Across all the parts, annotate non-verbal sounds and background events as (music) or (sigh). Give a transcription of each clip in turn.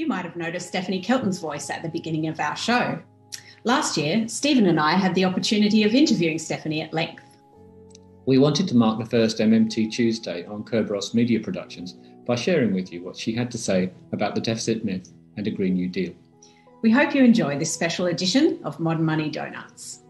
You might have noticed Stephanie Kelton's voice at the beginning of our show. Last year, Steven and I had the opportunity of interviewing Stephanie at length. We wanted to mark the first MMT Tuesday on Kerberos Media Productions by sharing with you what she had to say about the deficit myth and a Green New Deal. We hope you enjoy this special edition of Modern Money Donuts.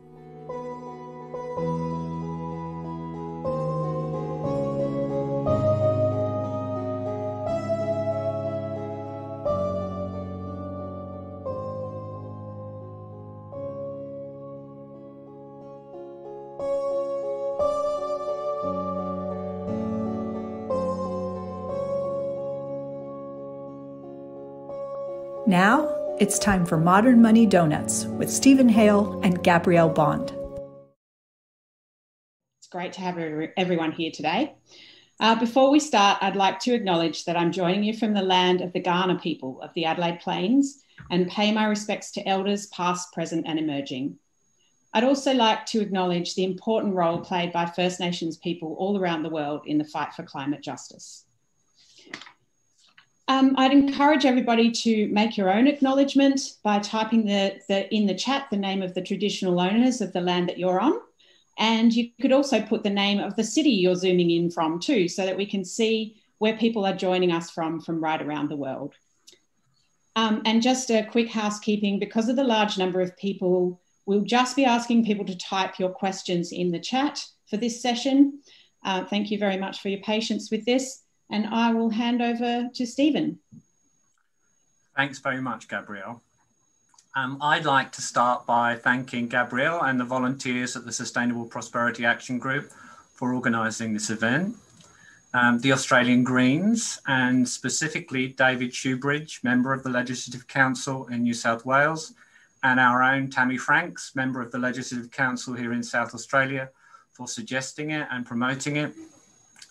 It's time for Modern Money Donuts with Steven Hail and Gabrielle Bond. It's great to have everyone here today. Uh, before we start, I'd like to acknowledge that I'm joining you from the land of the Kaurna people of the Adelaide Plains and pay my respects to elders past, present, and emerging. I'd also like to acknowledge the important role played by First Nations people all around the world in the fight for climate justice. Um, I'd encourage everybody to make your own acknowledgement by typing the, the, in the chat the name of the traditional owners of the land that you're on. And you could also put the name of the city you're zooming in from too, so that we can see where people are joining us from from right around the world. Um, and just a quick housekeeping, because of the large number of people, we'll just be asking people to type your questions in the chat for this session. Uh, thank you very much for your patience with this and I will hand over to Steven. Thanks very much, Gabrielle. Um, I'd like to start by thanking Gabrielle and the volunteers at the Sustainable Prosperity Action Group for organising this event. Um, the Australian Greens and specifically David Shoebridge, member of the Legislative Council in New South Wales, and our own Tammy Franks, member of the Legislative Council here in South Australia, for suggesting it and promoting it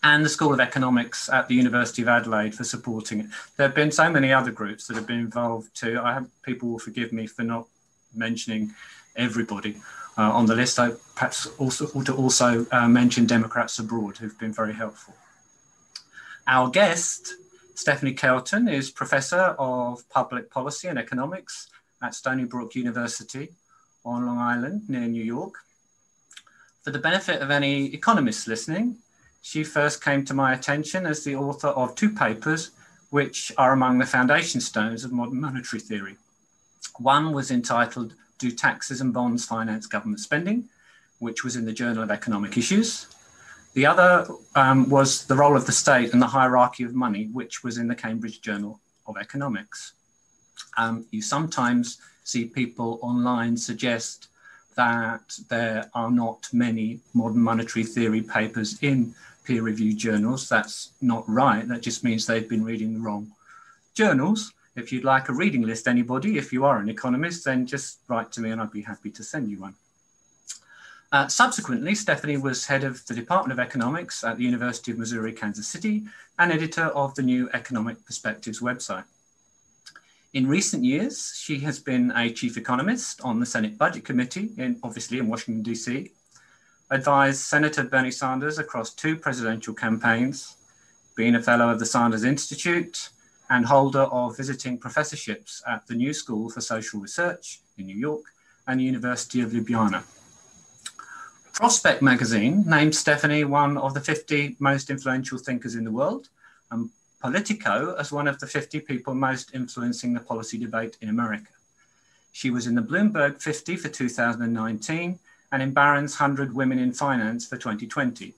and the School of Economics at the University of Adelaide for supporting it. There have been so many other groups that have been involved too. I have people will forgive me for not mentioning everybody uh, on the list. I perhaps also ought to also uh, mention Democrats Abroad who've been very helpful. Our guest, Stephanie Kelton, is Professor of Public Policy and Economics at Stony Brook University on Long Island near New York. For the benefit of any economists listening, she first came to my attention as the author of two papers which are among the foundation stones of modern monetary theory. One was entitled Do Taxes and Bonds Finance Government Spending, which was in the Journal of Economic Issues. The other um, was The Role of the State and the Hierarchy of Money, which was in the Cambridge Journal of Economics. Um, you sometimes see people online suggest that there are not many modern monetary theory papers in peer reviewed journals. That's not right. That just means they've been reading the wrong journals. If you'd like a reading list, anybody, if you are an economist, then just write to me and I'd be happy to send you one. Uh, subsequently, Stephanie was head of the Department of Economics at the University of Missouri, Kansas City, and editor of the new Economic Perspectives website. In recent years, she has been a chief economist on the Senate Budget Committee, in, obviously in Washington, D.C., advised Senator Bernie Sanders across two presidential campaigns, being a fellow of the Sanders Institute and holder of visiting professorships at the New School for Social Research in New York and the University of Ljubljana. Prospect magazine named Stephanie one of the 50 most influential thinkers in the world, and Politico as one of the 50 people most influencing the policy debate in America. She was in the Bloomberg 50 for 2019 and in Barron's 100 Women in Finance for 2020.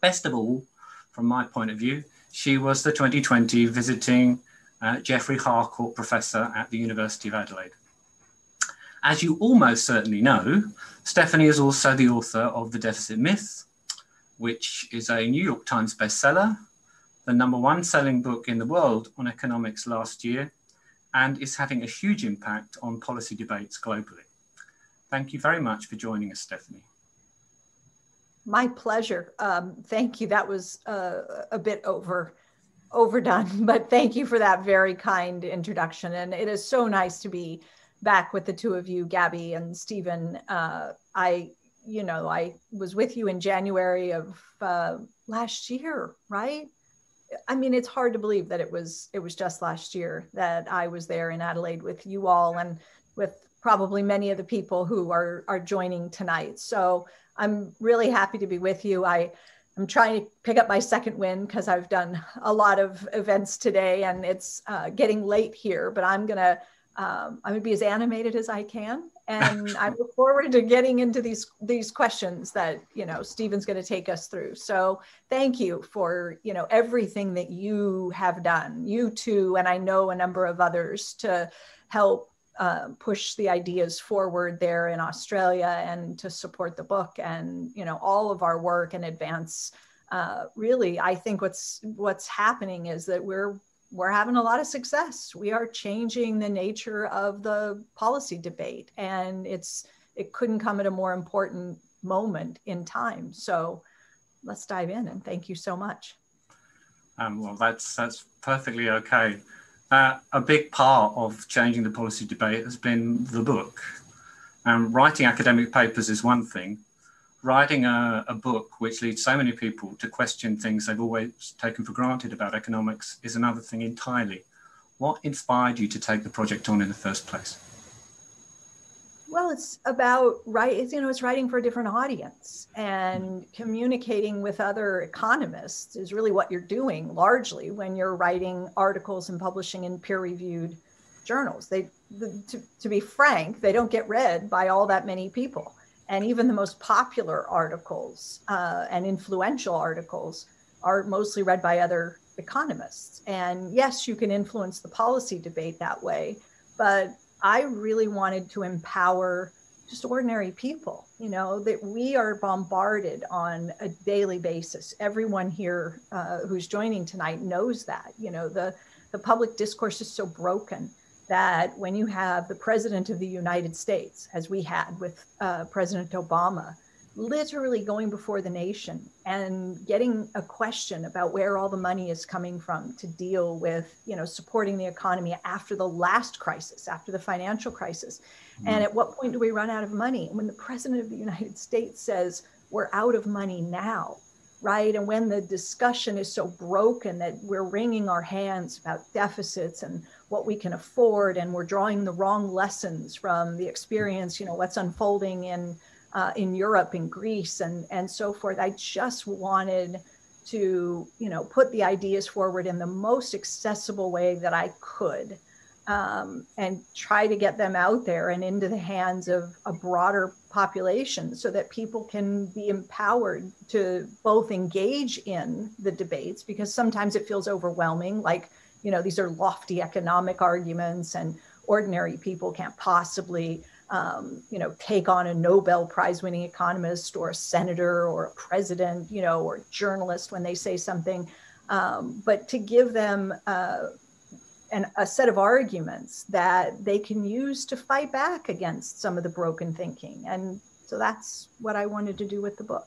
Best of all, from my point of view, she was the 2020 visiting uh, Geoffrey Harcourt Professor at the University of Adelaide. As you almost certainly know, Stephanie is also the author of The Deficit Myth, which is a New York Times bestseller, the number one selling book in the world on economics last year, and is having a huge impact on policy debates globally. Thank you very much for joining us, Stephanie. My pleasure. Um, thank you. That was uh, a bit over overdone, (laughs) but thank you for that very kind introduction. And it is so nice to be back with the two of you, Gabby and Steven. Uh, I, you know, I was with you in January of uh, last year, right? I mean, it's hard to believe that it was it was just last year that I was there in Adelaide with you all and with probably many of the people who are are joining tonight. So I'm really happy to be with you. I I'm trying to pick up my second win because I've done a lot of events today and it's uh, getting late here. But I'm gonna um, I'm gonna be as animated as I can, and (laughs) I look forward to getting into these these questions that you know Steven's going to take us through. So thank you for you know everything that you have done, you too, and I know a number of others to help uh, push the ideas forward there in Australia and to support the book and you know all of our work and advance. Uh, really, I think what's what's happening is that we're we're having a lot of success. We are changing the nature of the policy debate, and it's it couldn't come at a more important moment in time. So let's dive in and thank you so much. Um, well, that's that's perfectly okay. Uh, a big part of changing the policy debate has been the book. And writing academic papers is one thing. Writing a, a, book which leads so many people to question things they've always taken for granted about economics is another thing entirely. What inspired you to take the project on in the first place? Well, it's about right. You know, it's writing for a different audience and communicating with other economists is really what you're doing largely when you're writing articles and publishing in peer-reviewed journals. They, the, to, to be frank, they don't get read by all that many people, and even the most popular articles uh, and influential articles are mostly read by other economists. And yes, you can influence the policy debate that way, but I really wanted to empower just ordinary people, you know, that we are bombarded on a daily basis. Everyone here uh, who's joining tonight knows that, you know, the, the public discourse is so broken that when you have the president of the United States, as we had with uh, President Obama, literally going before the nation and getting a question about where all the money is coming from to deal with you know supporting the economy after the last crisis after the financial crisis. Mm-hmm. and at what point do we run out of money? When the president of the united states says we're out of money now right? And when the discussion is so broken that we're wringing our hands about deficits and what we can afford and we're drawing the wrong lessons from the experience you know what's unfolding in uh, in Europe, in Greece, and and so forth. I just wanted to you know put the ideas forward in the most accessible way that I could, um, and try to get them out there and into the hands of a broader population, so that people can be empowered to both engage in the debates because sometimes it feels overwhelming, like you know these are lofty economic arguments and ordinary people can't possibly um, you know, take on a Nobel Prize winning economist or a senator or a president, you know, or journalist when they say something, um, but to give them uh, an, a set of arguments that they can use to fight back against some of the broken thinking. And so that's what I wanted to do with the book.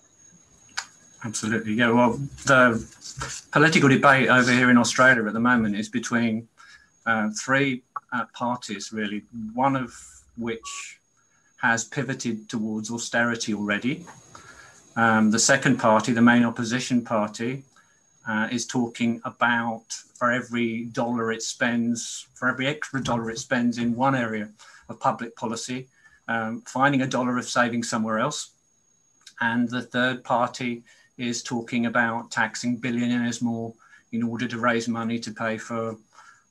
Absolutely. Yeah. Well, the political debate over here in Australia at the moment is between uh, three uh, parties, really. One of which has pivoted towards austerity already. Um, the second party, the main opposition party, uh, is talking about for every dollar it spends, for every extra dollar it spends in one area of public policy, um, finding a dollar of saving somewhere else. And the third party is talking about taxing billionaires more in order to raise money to pay for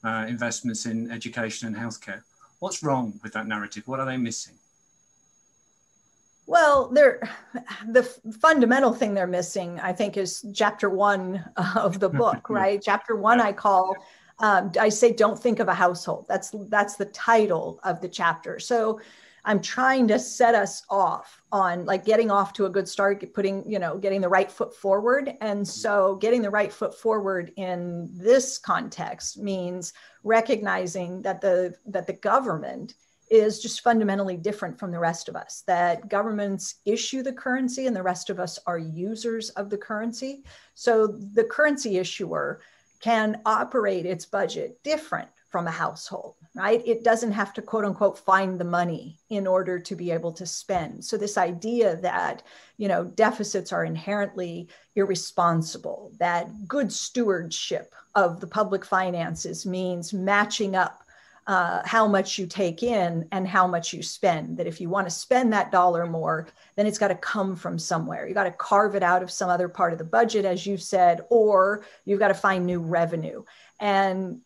uh, investments in education and healthcare. What's wrong with that narrative? What are they missing? Well, they're, the fundamental thing they're missing, I think, is chapter one of the (laughs) book, right? chapter one, I call, um, I say, don't think of a household. That's that's the title of the chapter. So, I'm trying to set us off on like getting off to a good start, putting, you know, getting the right foot forward. And mm-hmm. so getting the right foot forward in this context means recognizing that the that the government is just fundamentally different from the rest of us that governments issue the currency and the rest of us are users of the currency. So the currency issuer can operate its budget different from a household right? It doesn't have to quote unquote find the money in order to be able to spend. So this idea that, you know, deficits are inherently irresponsible, that good stewardship of the public finances means matching up uh, how much you take in and how much you spend. That if you want to spend that dollar more, then it's got to come from somewhere. You got to carve it out of some other part of the budget, as you said, or you've got to find new revenue. And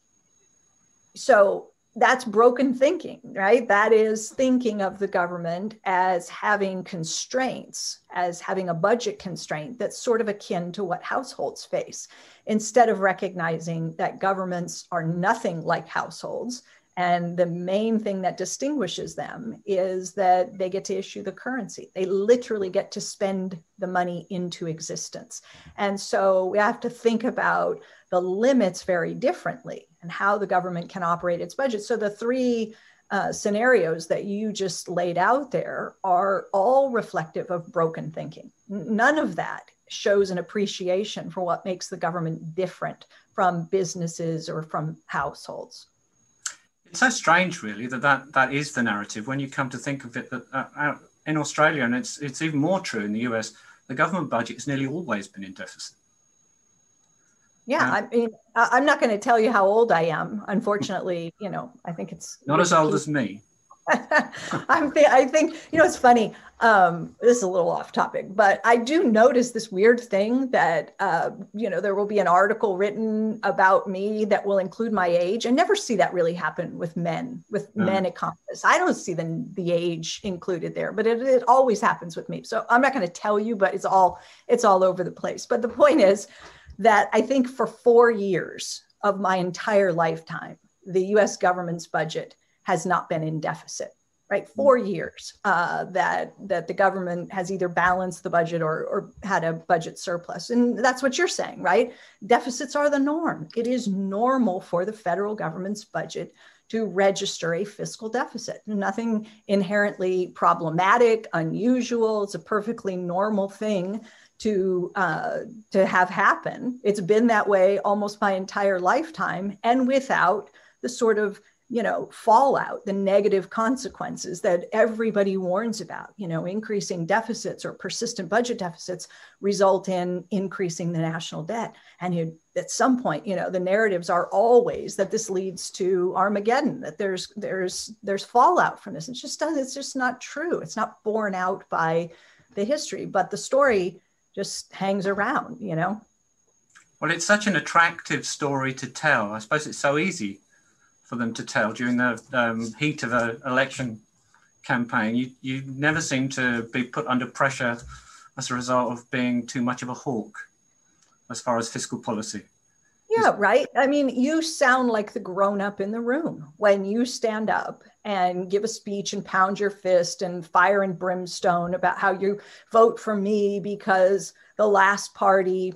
so that's broken thinking, right? That is thinking of the government as having constraints, as having a budget constraint that's sort of akin to what households face, instead of recognizing that governments are nothing like households. And the main thing that distinguishes them is that they get to issue the currency. They literally get to spend the money into existence. And so we have to think about the limits very differently and how the government can operate its budget. So the three uh, scenarios that you just laid out there are all reflective of broken thinking. None of that shows an appreciation for what makes the government different from businesses or from households. It's so strange, really, that that, that is the narrative. When you come to think of it, that uh, in Australia, and it's it's even more true in the US, the government budget has nearly always been in deficit. Yeah, I mean, I'm not going to tell you how old I am. Unfortunately, you know, I think it's not as old as me. I'm th- I think you know it's funny. Um, this is a little off topic, but I do notice this weird thing that uh, you know there will be an article written about me that will include my age. I never see that really happen with men, with mm. men economists. I don't see the the age included there, but it, it always happens with me. So I'm not going to tell you, but it's all it's all over the place. But the point is that I think for four years of my entire lifetime, the US government's budget has not been in deficit right? Four years uh, that that the government has either balanced the budget or, or had a budget surplus. And that's what you're saying right? Deficits are the norm. It is normal for the federal government's budget to register a fiscal deficit. Nothing inherently problematic unusual. It's a perfectly normal thing to uh, to have happen. It's been that way almost my entire lifetime, and without the sort of you know fallout, the negative consequences that everybody warns about. You know, increasing deficits or persistent budget deficits result in increasing the national debt, and you, at some point, you know, the narratives are always that this leads to Armageddon, that there's there's there's fallout from this. It's just it's just not true. It's not borne out by the history, but the story just hangs around, you know? Well, it's such an attractive story to tell. I suppose it's so easy for them to tell during the um, heat of an election campaign. You, you never seem to be put under pressure as a result of being too much of a hawk as far as fiscal policy. Yeah, right. I mean, you sound like the grown up in the room when you stand up and give a speech and pound your fist and fire and brimstone about how you vote for me because the last party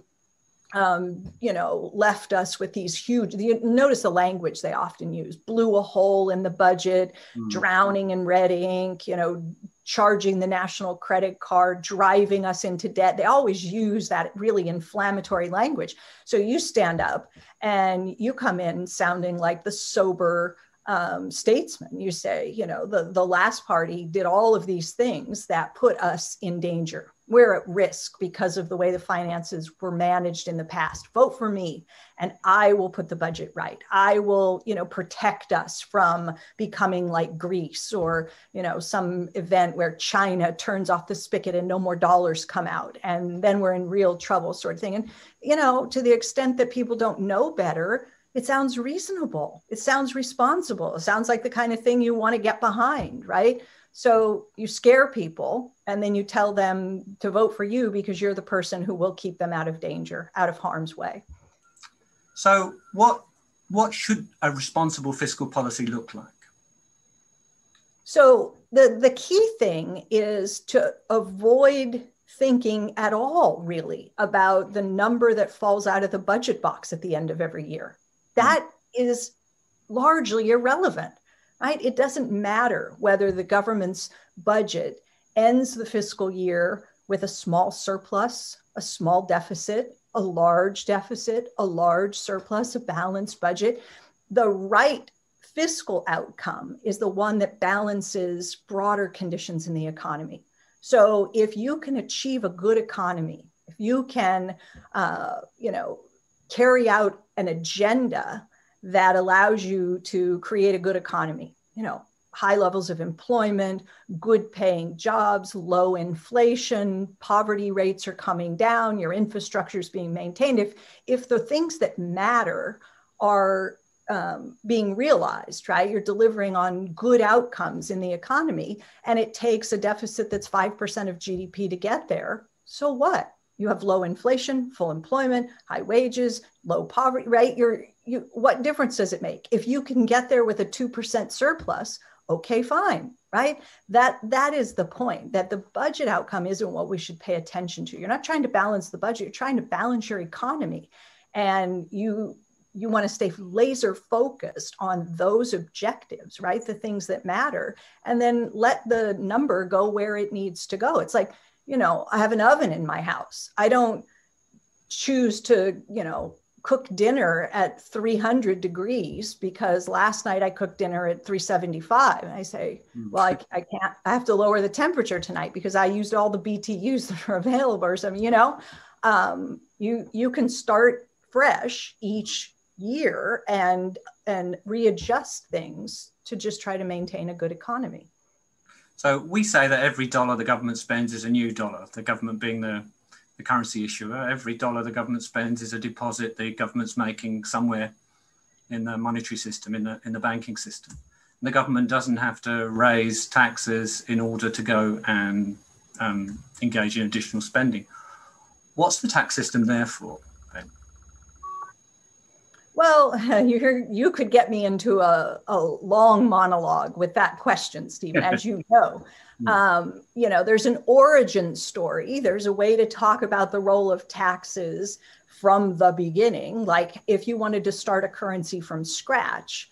um, you know, left us with these huge. You notice the language they often use: blew a hole in the budget, mm. drowning in red ink. You know, charging the national credit card, driving us into debt. They always use that really inflammatory language. So you stand up and you come in sounding like the sober um, statesman. You say, you know, the, the last party did all of these things that put us in danger we're at risk because of the way the finances were managed in the past. Vote for me and i will put the budget right. I will you know protect us from becoming like greece or you know some event where china turns off the spigot and no more dollars come out and then we're in real trouble sort of thing. And you know to the extent that people don't know better it sounds reasonable. It sounds responsible. It sounds like the kind of thing you want to get behind right so you scare people and then you tell them to vote for you because you're the person who will keep them out of danger, out of harm's way. So what what should a responsible fiscal policy look like? So the the key thing is to avoid thinking at all really about the number that falls out of the budget box at the end of every year. That mm-hmm. is largely irrelevant right? It doesn't matter whether the government's budget ends the fiscal year with a small surplus, a small deficit, a large deficit, a large surplus, a balanced budget. The right fiscal outcome is the one that balances broader conditions in the economy. So if you can achieve a good economy, if you can, uh, you know, carry out an agenda that allows you to create a good economy, you know, high levels of employment, good paying jobs, low inflation, poverty rates are coming down, your infrastructure is being maintained. If, if the things that matter are um, being realized, right? You're delivering on good outcomes in the economy, and it takes a deficit that's 5% of GDP to get there. So what? You have low inflation, full employment, high wages, low poverty, right? You're, you, what difference does it make? If you can get there with a 2% surplus, okay, fine, right? That, that is the point that the budget outcome isn't what we should pay attention to. You're not trying to balance the budget, you're trying to balance your economy. And you you want to stay laser focused on those objectives, right? The things that matter, and then let the number go where it needs to go. It's like, you know, I have an oven in my house. I don't choose to, you know, cook dinner at 300 degrees because last night I cooked dinner at 375. And I say, hmm. well, I, I can't, I have to lower the temperature tonight because I used all the BTUs (laughs) that are available or something, you know, um, you, you can start fresh each year and and readjust things to just try to maintain a good economy. So we say that every dollar the government spends is a new dollar, the government being the, the currency issuer. Every dollar the government spends is a deposit the government's making somewhere in the monetary system, in the, in the banking system. And the government doesn't have to raise taxes in order to go and um, engage in additional spending. What's the tax system there for? Well, (laughs) you you could get me into a, a long monologue with that question, Steven, as you (laughs) know. Hmm. Um, you know, there's an origin story. There's a way to talk about the role of taxes from the beginning. Like if you wanted to start a currency from scratch,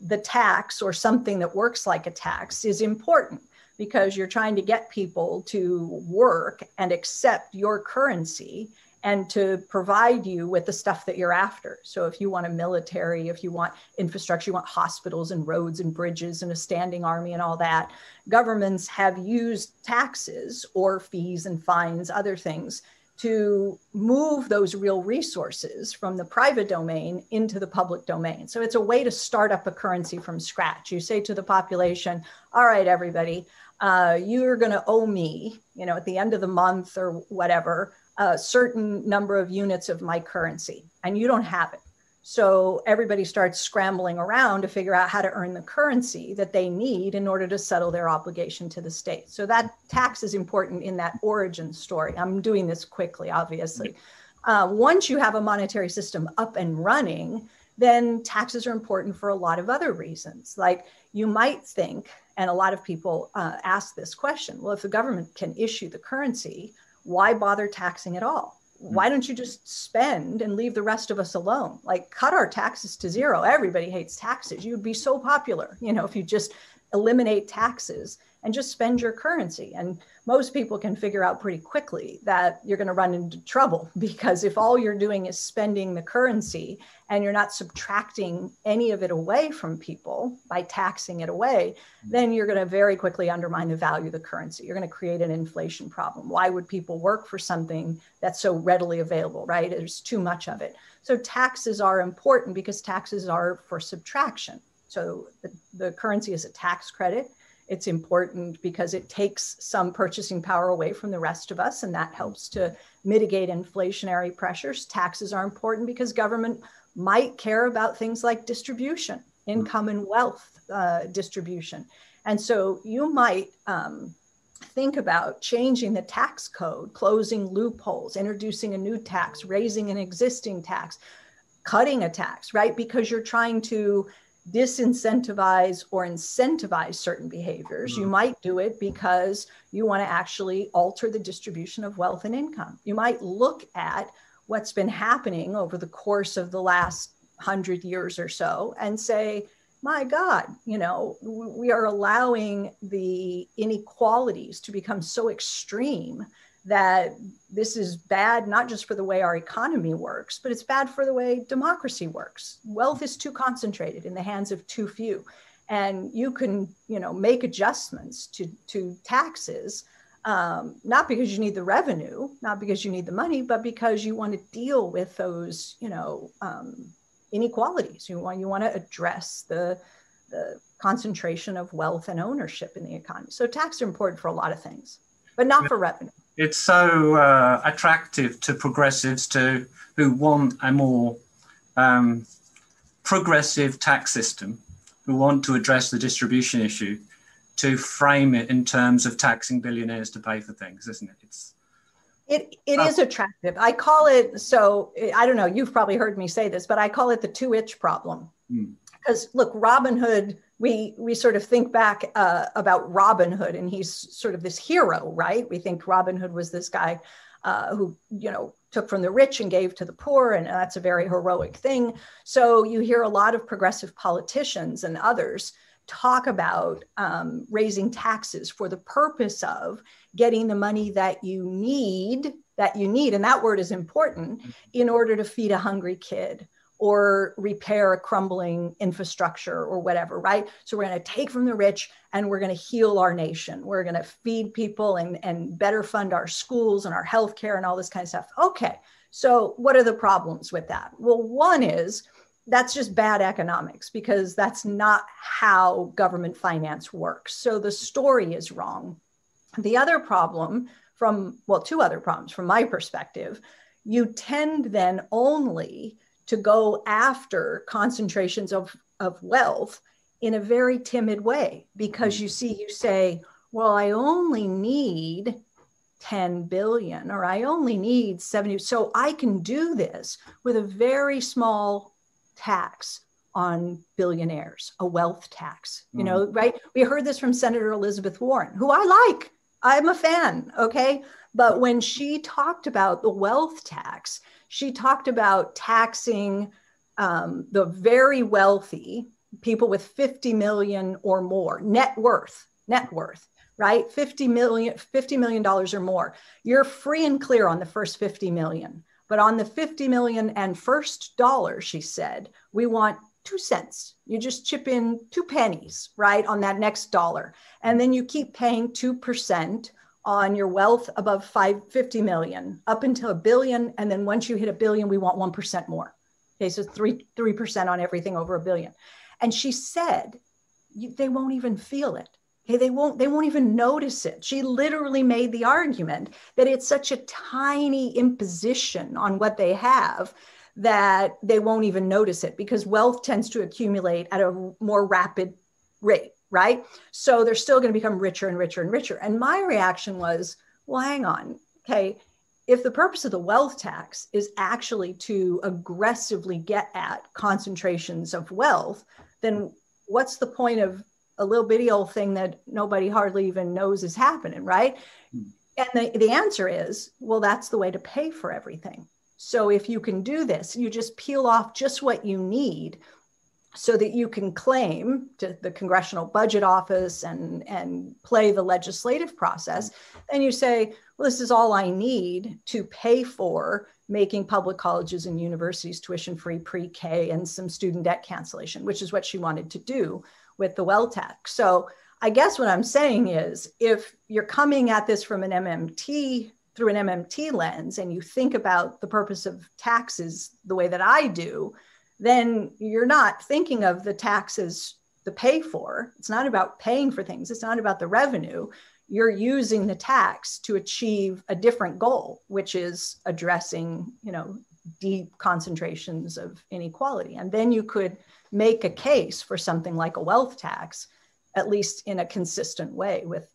the tax or something that works like a tax is important because you're trying to get people to work and accept your currency and to provide you with the stuff that you're after. So if you want a military, if you want infrastructure, you want hospitals and roads and bridges and a standing army and all that, governments have used taxes or fees and fines, other things to move those real resources from the private domain into the public domain. So it's a way to start up a currency from scratch. You say to the population, all right, everybody, uh, you're going to owe me, you know, at the end of the month or whatever, a certain number of units of my currency and you don't have it. So everybody starts scrambling around to figure out how to earn the currency that they need in order to settle their obligation to the state. So that tax is important in that origin story. I'm doing this quickly, obviously. Uh, once you have a monetary system up and running, then taxes are important for a lot of other reasons. Like you might think, and a lot of people uh, ask this question well, if the government can issue the currency, why bother taxing at all? Hmm. Why don't you just spend and leave the rest of us alone? Like cut our taxes to zero. Everybody hates taxes. You'd be so popular, you know, if you just eliminate taxes and just spend your currency. And most people can figure out pretty quickly that you're going to run into trouble (laughs) because if all you're doing is spending the currency and you're not subtracting any of it away from people by taxing it away, mm-hmm. then you're going to very quickly undermine the value of the currency. You're going to create an inflation problem. Why would people work for something that's so readily available, right? There's too much of it. So taxes are important because taxes are for subtraction. So the, the currency is a tax credit it's important because it takes some purchasing power away from the rest of us, and that helps to mitigate inflationary pressures. Taxes are important because government might care about things like distribution, income and wealth uh, distribution. And so you might um, think about changing the tax code, closing loopholes, introducing a new tax, raising an existing tax, cutting a tax, right? Because you're trying to disincentivize or incentivize certain behaviors. Mm-hmm. You might do it because you want to actually alter the distribution of wealth and income. You might look at what's been happening over the course of the last hundred years or so and say, my God, you know, we are allowing the inequalities to become so extreme that this is bad not just for the way our economy works, but it's bad for the way democracy works. Wealth is too concentrated in the hands of too few. And you can, you know, make adjustments to, to taxes, um, not because you need the revenue, not because you need the money, but because you want to deal with those, you know, um, inequalities. You want you want to address the the concentration of wealth and ownership in the economy. So taxes are important for a lot of things, but not for revenue it's so uh, attractive to progressives to who want a more um, progressive tax system, who want to address the distribution issue, to frame it in terms of taxing billionaires to pay for things, isn't it? It's it, it is attractive. I call it so. I don't know. You've probably heard me say this, but I call it the two itch problem. Mm. Because look, Robin Hood we we sort of think back uh, about Robin Hood, and he's sort of this hero, right? We think Robin Hood was this guy uh, who you know took from the rich and gave to the poor, and that's a very heroic thing. So you hear a lot of progressive politicians and others talk about um, raising taxes for the purpose of getting the money that you need that you need and that word is important in order to feed a hungry kid or repair a crumbling infrastructure or whatever, right? So we're going to take from the rich and we're going to heal our nation. We're going to feed people and, and better fund our schools and our healthcare and all this kind of stuff. Okay. So what are the problems with that? Well, one is that's just bad economics because that's not how government finance works. So the story is wrong. The other problem from, well, two other problems from my perspective, you tend then only to go after concentrations of, of wealth in a very timid way because mm. you see, you say, well, I only need 10 billion or I only need 70. So I can do this with a very small tax on billionaires, a wealth tax. You know, mm. right? We heard this from Senator Elizabeth Warren, who I like. I'm a fan. Okay. But when she talked about the wealth tax, she talked about taxing um, the very wealthy, people with 50 million or more net worth, net worth, right? 50 million, 50 million dollars or more. You're free and clear on the first 50 million. But on the 50 million and first dollar, she said, we want two cents. You just chip in two pennies, right, on that next dollar. And then you keep paying 2% on your wealth above 550 million up until a billion. And then once you hit a billion, we want 1% more. Okay, so three, 3% on everything over a billion. And she said, they won't even feel it. Okay, they won't, they won't even notice it. She literally made the argument that it's such a tiny imposition on what they have that they won't even notice it because wealth tends to accumulate at a more rapid rate right? So they're still going to become richer and richer and richer. And my reaction was, well, hang on. Okay. If the purpose of the wealth tax is actually to aggressively get at concentrations of wealth, then what's the point of a little bitty old thing that nobody hardly even knows is happening, right? Hmm. And the, the answer is, well, that's the way to pay for everything. So if you can do this, you just peel off just what you need so that you can claim to the Congressional Budget Office and, and play the legislative process, then you say, well, this is all I need to pay for making public colleges and universities tuition free pre K and some student debt cancellation, which is what she wanted to do with the well tax. So I guess what I'm saying is if you're coming at this from an MMT through an MMT lens and you think about the purpose of taxes the way that I do, then you're not thinking of the taxes to pay for. It's not about paying for things, it's not about the revenue. You're using the tax to achieve a different goal, which is addressing, you know, deep concentrations of inequality. And then you could make a case for something like a wealth tax, at least in a consistent way with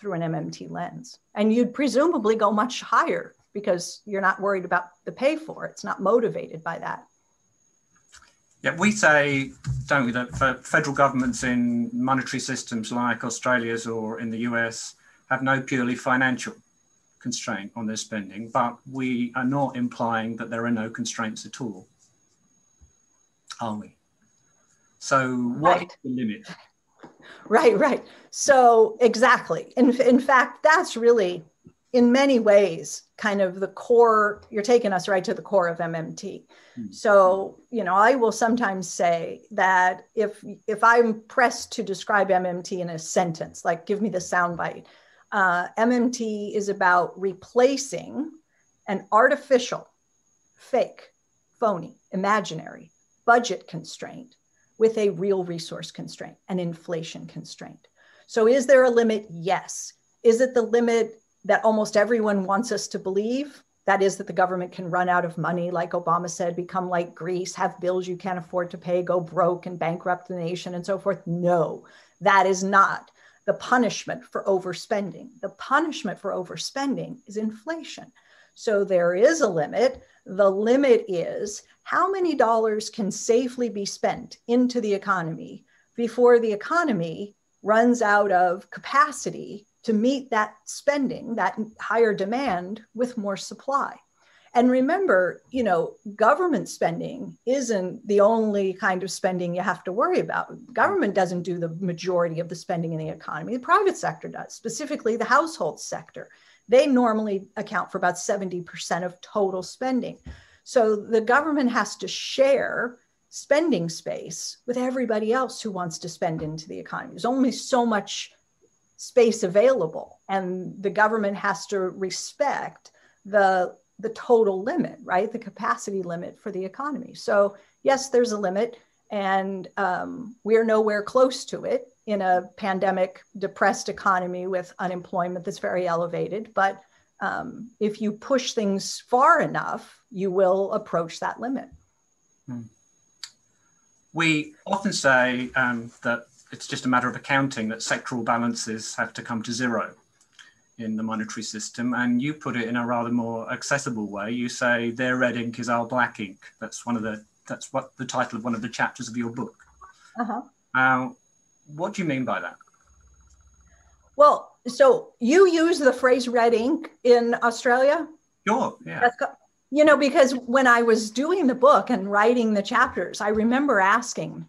through an MMT lens. And you'd presumably go much higher because you're not worried about the pay for. It's not motivated by that. Yeah, we say, don't we, that for federal governments in monetary systems like Australia's or in the US have no purely financial constraint on their spending, but we are not implying that there are no constraints at all, are we? So, what right. is the limit? (laughs) Right, right. So, exactly. In, in fact, that's really in many ways kind of the core you're taking us right to the core of mmt mm. so you know i will sometimes say that if if i'm pressed to describe mmt in a sentence like give me the soundbite uh, mmt is about replacing an artificial fake phony imaginary budget constraint with a real resource constraint an inflation constraint. So is there a limit? Yes. Is it the limit that almost everyone wants us to believe. That is, that the government can run out of money, like Obama said, become like Greece, have bills you can't afford to pay, go broke and bankrupt the nation and so forth. No, that is not the punishment for overspending. The punishment for overspending is inflation. So there is a limit. The limit is how many dollars can safely be spent into the economy before the economy runs out of capacity to meet that spending, that higher demand with more supply. And remember, you know, government spending isn't the only kind of spending you have to worry about. Government doesn't do the majority of the spending in the economy. The private sector does, specifically the household sector. They normally account for about 70% of total spending. So the government has to share spending space with everybody else who wants to spend into the economy. There's only so much space available and the government has to respect the the total limit right? The capacity limit for the economy. So yes there's a limit and um, we're nowhere close to it in a pandemic depressed economy with unemployment that's very elevated but um, if you push things far enough you will approach that limit. Hmm. we often say um, that it's just a matter of accounting that sectoral balances have to come to zero in the monetary system. And you put it in a rather more accessible way. You say their red ink is our black ink. That's one of the that's what the title of one of the chapters of your book. Uh-huh. Uh, what do you mean by that? Well, so you use the phrase red ink in Australia? Sure, yeah. you know, because when I was doing the book and writing the chapters, I remember asking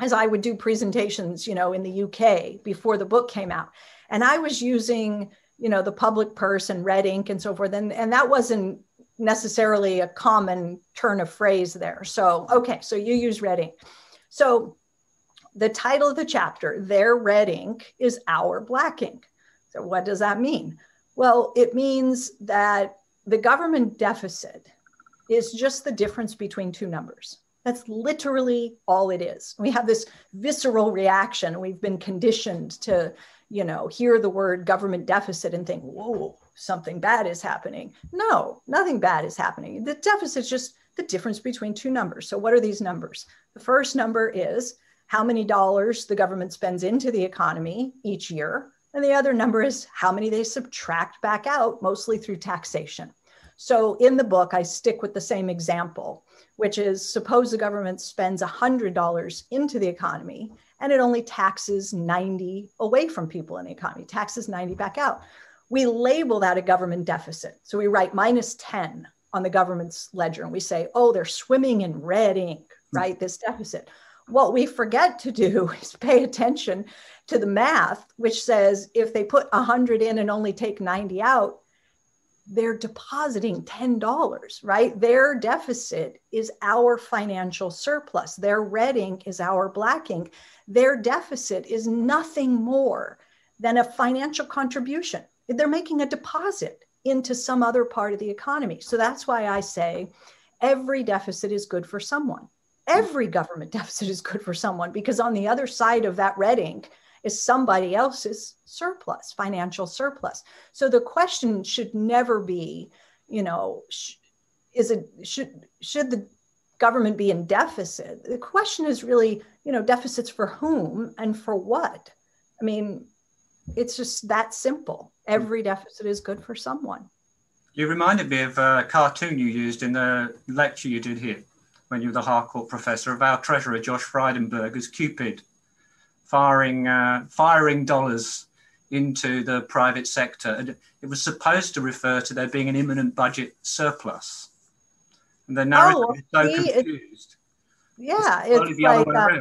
as I would do presentations, you know, in the UK before the book came out. And I was using, you know, the public purse and red ink and so forth. And, and that wasn't necessarily a common turn of phrase there. So, okay, so you use red ink. So the title of the chapter, Their Red Ink, is Our Black Ink. So what does that mean? Well, it means that the government deficit is just the difference between two numbers. That's literally all it is. We have this visceral reaction. We've been conditioned to, you know, hear the word government deficit and think, whoa, something bad is happening. No, nothing bad is happening. The deficit is just the difference between two numbers. So, what are these numbers? The first number is how many dollars the government spends into the economy each year. And the other number is how many they subtract back out, mostly through taxation. So, in the book, I stick with the same example which is suppose the government spends $100 into the economy and it only taxes 90 away from people in the economy, taxes 90 back out. We label that a government deficit. So we write minus 10 on the government's ledger and we say, oh, they're swimming in red ink, hmm. right? This deficit. What we forget to do (laughs) is pay attention to the math, which says if they put 100 in and only take 90 out, they're depositing $10, right? Their deficit is our financial surplus. Their red ink is our black ink. Their deficit is nothing more than a financial contribution. They're making a deposit into some other part of the economy. So that's why I say every deficit is good for someone. Every government (laughs) deficit is good for someone because on the other side of that red ink, is somebody else's surplus, financial surplus. So the question should never be, you know, sh- is it should should the government be in deficit? The question is really, you know, deficits for whom and for what? I mean, it's just that simple. Every deficit is good for someone. You reminded me of a cartoon you used in the lecture you did here when you were the Harcourt professor of our treasurer, Josh Frydenberg, as Cupid firing uh, firing dollars into the private sector. And it was supposed to refer to there being an imminent budget surplus. And the narrative oh, is so confused. yeah, it's, it's like uh,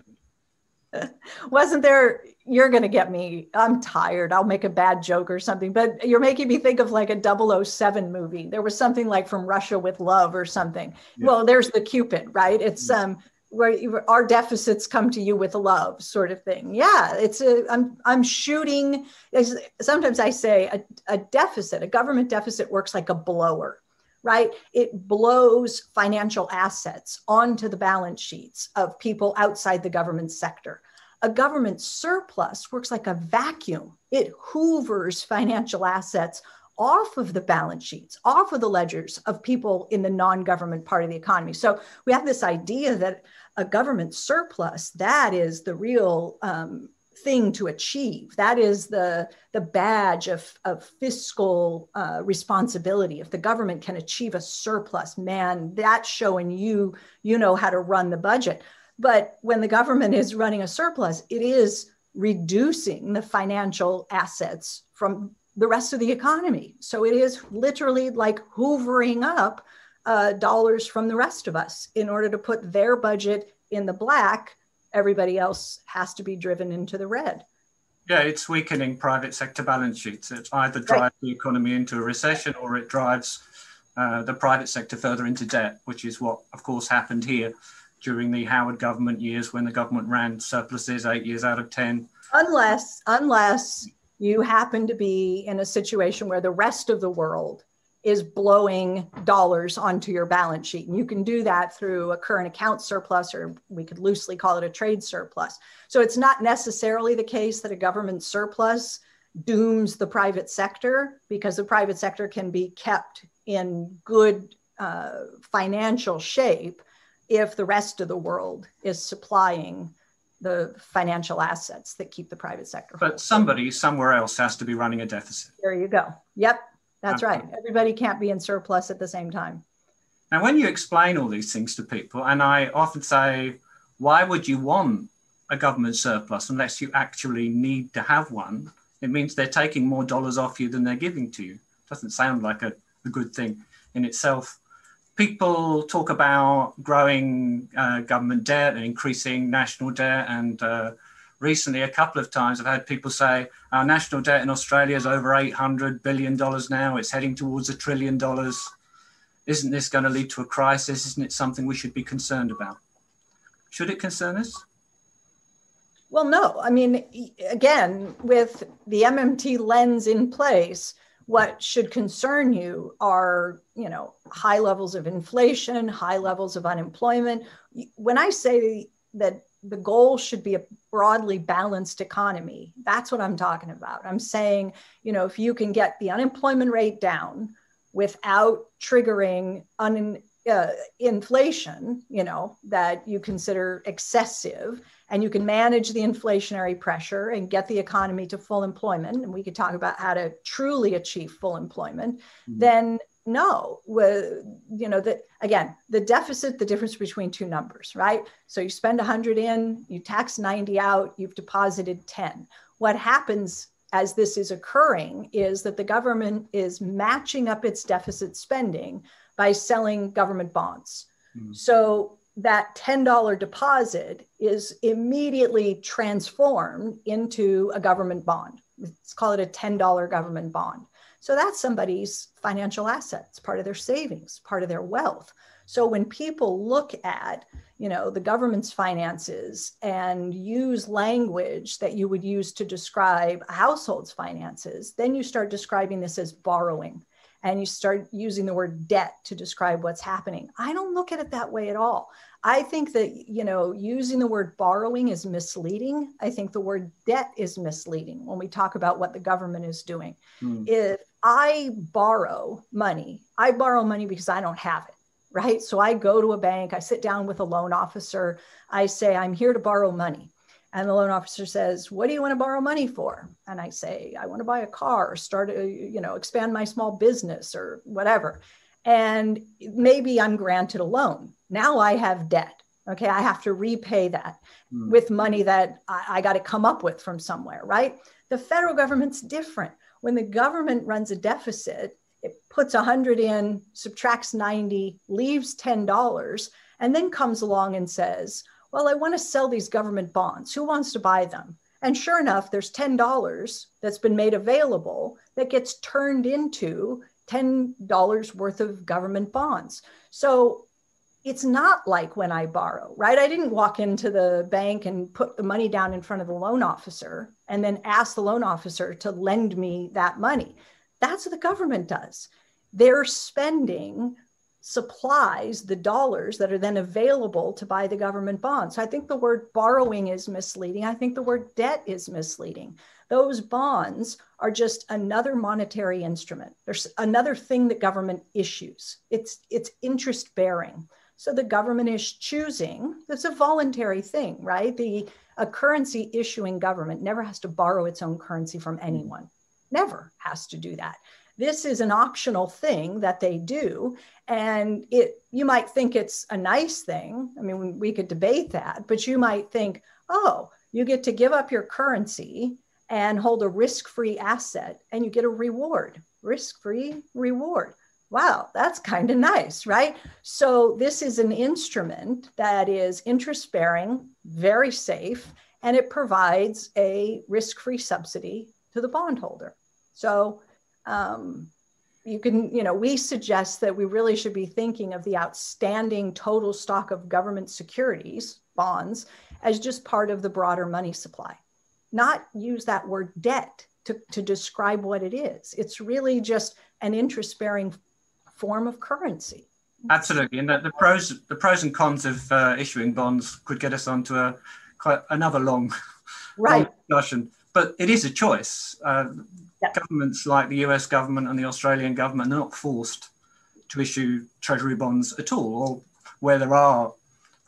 (laughs) Wasn't there? You're going to get me. I'm tired. I'll make a bad joke or something, but you're making me think of like a 007 movie. There was something like From Russia with Love or something. Yeah. Well, there's the Cupid, right? It's um where our deficits come to you with love sort of thing. Yeah it's a i'm i'm shooting sometimes i say a, a deficit a government deficit works like a blower right? It blows financial assets onto the balance sheets of people outside the government sector. A government surplus works like a vacuum. It hoovers financial assets off of the balance sheets, off of the ledgers of people in the non government part of the economy. So we have this idea that a government surplus, that is the real um, thing to achieve. That is the, the badge of, of fiscal uh, responsibility. If the government can achieve a surplus, man, that's showing you, you know how to run the budget. But when the government is running a surplus, it is reducing the financial assets from the rest of the economy. So it is literally like hoovering up uh, dollars from the rest of us in order to put their budget in the black. Everybody else has to be driven into the red. Yeah, it's weakening private sector balance sheets. It either drives right. the economy into a recession or it drives uh, the private sector further into debt, which is what, of course, happened here during the Howard government years when the government ran surpluses eight years out of 10. Unless, unless you happen to be in a situation where the rest of the world is blowing dollars onto your balance sheet. And you can do that through a current account surplus, or we could loosely call it a trade surplus. So it's not necessarily the case that a government surplus dooms the private sector because the private sector can be kept in good uh, financial shape if the rest of the world is supplying the financial assets that keep the private sector. But somebody somewhere else has to be running a deficit. There you go. Yep. That's right. Everybody can't be in surplus at the same time. And when you explain all these things to people, and I often say, why would you want a government surplus unless you actually need to have one? It means they're taking more dollars off you than they're giving to you. Doesn't sound like a, a good thing in itself. People talk about growing uh, government debt and increasing national debt and uh, recently, a couple of times, I've had people say our national debt in Australia is over $800 billion now. It's heading towards a trillion dollars. Isn't this going to lead to a crisis? Isn't it something we should be concerned about? Should it concern us? Well, no. I mean, again, with the MMT lens in place, what should concern you are, you know, high levels of inflation, high levels of unemployment. When I say that the goal should be a broadly balanced economy. That's what I'm talking about. I'm saying, you know, if you can get the unemployment rate down without triggering un, uh, inflation, you know, that you consider excessive, and you can manage the inflationary pressure and get the economy to full employment, and we could talk about how to truly achieve full employment, mm-hmm. then no you know that again the deficit the difference between two numbers right? So you spend 100 in you tax 90 out you've deposited 10 what happens as this is occurring is that the government is matching up its deficit spending by selling government bonds. Mm-hmm. so that $10 deposit is immediately transformed into a government bond. Let's call it a $10 government bond so that's somebody's financial assets, part of their savings, part of their wealth. So when people look at, you know, the government's finances and use language that you would use to describe a household's finances, then you start describing this as borrowing and you start using the word debt to describe what's happening. I don't look at it that way at all. I think that, you know, using the word borrowing is misleading. I think the word debt is misleading when we talk about what the government is doing. Mm. If I borrow money, I borrow money because I don't have it, right? So I go to a bank, I sit down with a loan officer, I say, I'm here to borrow money. And the loan officer says, What do you want to borrow money for? And I say, I want to buy a car or start, a, you know, expand my small business or whatever. And maybe I'm granted a loan. Now I have debt. Okay. I have to repay that mm. with money that I, I got to come up with from somewhere, right? The federal government's different when the government runs a deficit, it puts 100 in, subtracts 90, leaves $10, and then comes along and says, well, I want to sell these government bonds. Who wants to buy them? And sure enough, there's $10 that's been made available that gets turned into $10 worth of government bonds. So it's not like when I borrow, right? I didn't walk into the bank and put the money down in front of the loan officer and then ask the loan officer to lend me that money. That's what the government does. They're spending supplies the dollars that are then available to buy the government bonds. So I think the word borrowing is misleading. I think the word debt is misleading. Those bonds are just another monetary instrument. There's another thing that government issues. It's it's interest bearing. So the government is choosing. It's a voluntary thing, right? The a currency issuing government never has to borrow its own currency from mm. anyone. Never has to do that. This is an optional thing that they do. And it you might think it's a nice thing. I mean, we could debate that, but you might think, oh, you get to give up your currency and hold a risk-free asset and you get a reward, risk-free reward. Wow, that's kind of nice, right? So this is an instrument that is interest bearing, very safe, and it provides a risk-free subsidy to the bondholder. So um, you can, you know, we suggest that we really should be thinking of the outstanding total stock of government securities, bonds, as just part of the broader money supply, not use that word debt to, to describe what it is. It's really just an interest bearing form of currency. Absolutely, and the, the pros the pros and cons of uh, issuing bonds could get us onto a quite another long, (laughs) right. long discussion. But it is a choice. Uh, governments like the US government and the Australian government are not forced to issue treasury bonds at all, or where there are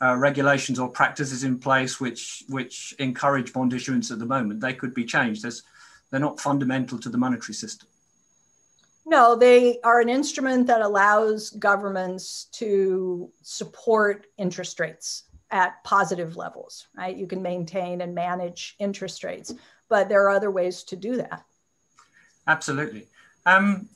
uh, regulations or practices in place which which encourage bond issuance at the moment, they could be changed. As they're not fundamental to the monetary system. No, they are an instrument that allows governments to support interest rates at positive levels, right? You can maintain and manage interest rates, but there are other ways to do that. Absolutely. Um,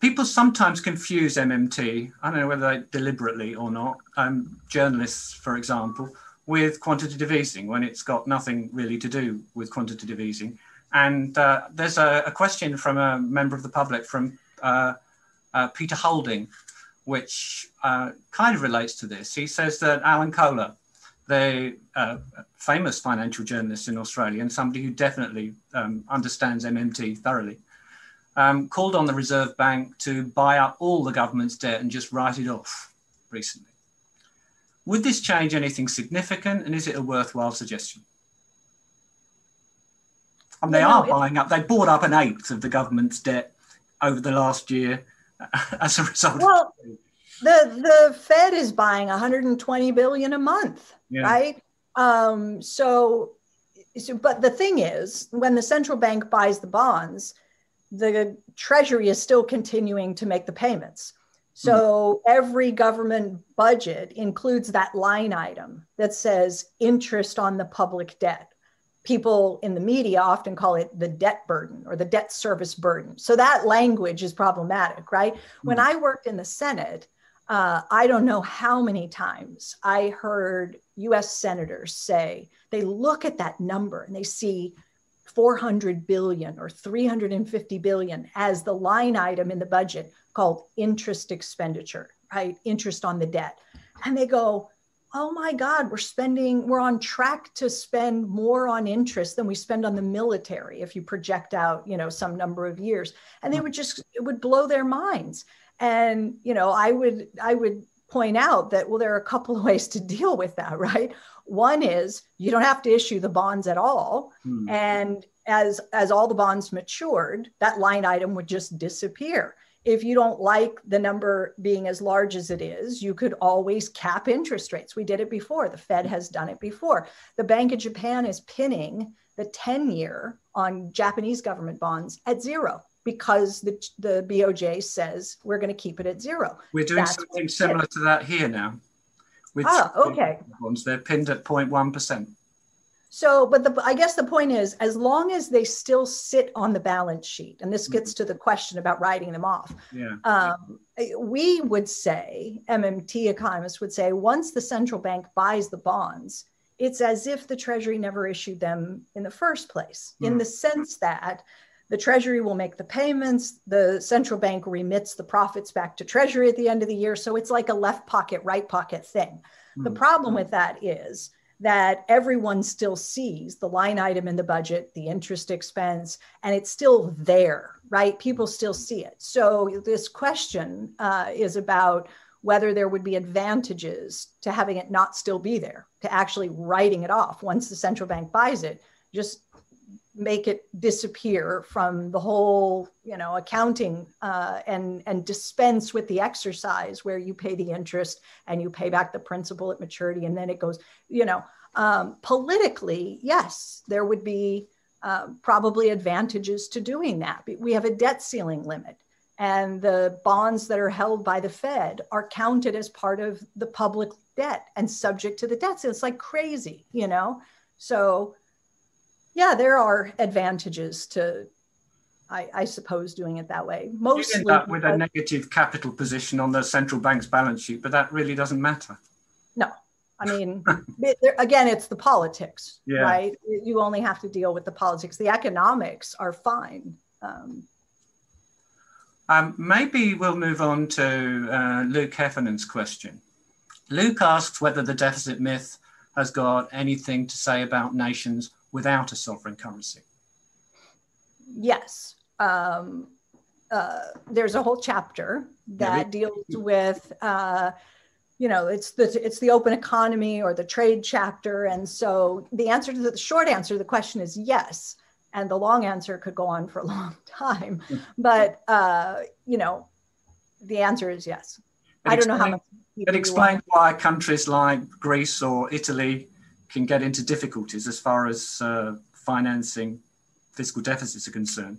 people sometimes confuse MMT, I don't know whether they deliberately or not, um, journalists, for example, with quantitative easing when it's got nothing really to do with quantitative easing. And uh, there's a, a, question from a member of the public from uh, uh, Peter Holding, which uh, kind of relates to this. He says that Alan Kohler, the uh, famous financial journalist in Australia and somebody who definitely um, understands MMT thoroughly, um, called on the Reserve Bank to buy up all the government's debt and just write it off recently. Would this change anything significant and is it a worthwhile suggestion? And they are buying up, they bought up an eighth of the government's debt over the last year (laughs) as a result. Well, the, the Fed is buying 120 billion a month, yeah. right? Um, so, so, but the thing is, when the central bank buys the bonds, the Treasury is still continuing to make the payments. So mm-hmm. every government budget includes that line item that says interest on the public debt. People in the media often call it the debt burden or the debt service burden. So that language is problematic, right? Mm-hmm. When I worked in the Senate, uh, I don't know how many times I heard US senators say they look at that number and they see 400 billion or 350 billion as the line item in the budget called interest expenditure, right? Interest on the debt. And they go, oh my God, we're spending, we're on track to spend more on interest than we spend on the military if you project out, you know, some number of years. And they would just, it would blow their minds. And, you know, I would, I would point out that, well, there are a couple of ways to deal with that, right? One is you don't have to issue the bonds at all. Hmm. And as, as all the bonds matured, that line item would just disappear. If you don't like the number being as large as it is, you could always cap interest rates. We did it before. The Fed has done it before. The Bank of Japan is pinning the 10 year on Japanese government bonds at zero because the, the BOJ says we're going to keep it at zero. We're doing That's something similar to that here now with ah, okay. bonds. They're pinned at 0.1%. So, but the, I guess the point is, as long as they still sit on the balance sheet, and this gets to the question about writing them off. Yeah. Um, we would say, MMT economists would say, once the central bank buys the bonds, it's as if the Treasury never issued them in the first place, mm. in the sense that the Treasury will make the payments, the central bank remits the profits back to Treasury at the end of the year. So it's like a left pocket, right pocket thing. Mm. The problem with that is that everyone still sees the line item in the budget, the interest expense, and it's still there, right? People still see it. So this question uh, is about whether there would be advantages to having it not still be there, to actually writing it off once the central bank buys it, just make it disappear from the whole you know accounting uh, and and dispense with the exercise where you pay the interest and you pay back the principal at maturity and then it goes you know um, politically yes there would be uh, probably advantages to doing that. We have a debt ceiling limit and the bonds that are held by the fed are counted as part of the public debt and subject to the debt so it's like crazy you know? So yeah, there are advantages to, I, I suppose, doing it that way. Mostly you end with a negative capital position on the central bank's balance sheet, but that really doesn't matter. No, I (laughs) mean, again, it's the politics, yeah. right? You only have to deal with the politics. The economics are fine. Um, um, maybe we'll move on to uh, Luke Heffernan's question. Luke asks whether the deficit myth has got anything to say about nations without a sovereign currency? Yes. Um, uh, there's a whole chapter that deals with, uh, you know, it's the it's the open economy or the trade chapter, and so the answer to the, the short answer to the question is yes, and the long answer could go on for a (laughs) long time, but uh, you know, the answer is yes. It I don't know how much. It explains why countries like Greece or Italy can get into difficulties as far as uh, financing fiscal deficits are concerned.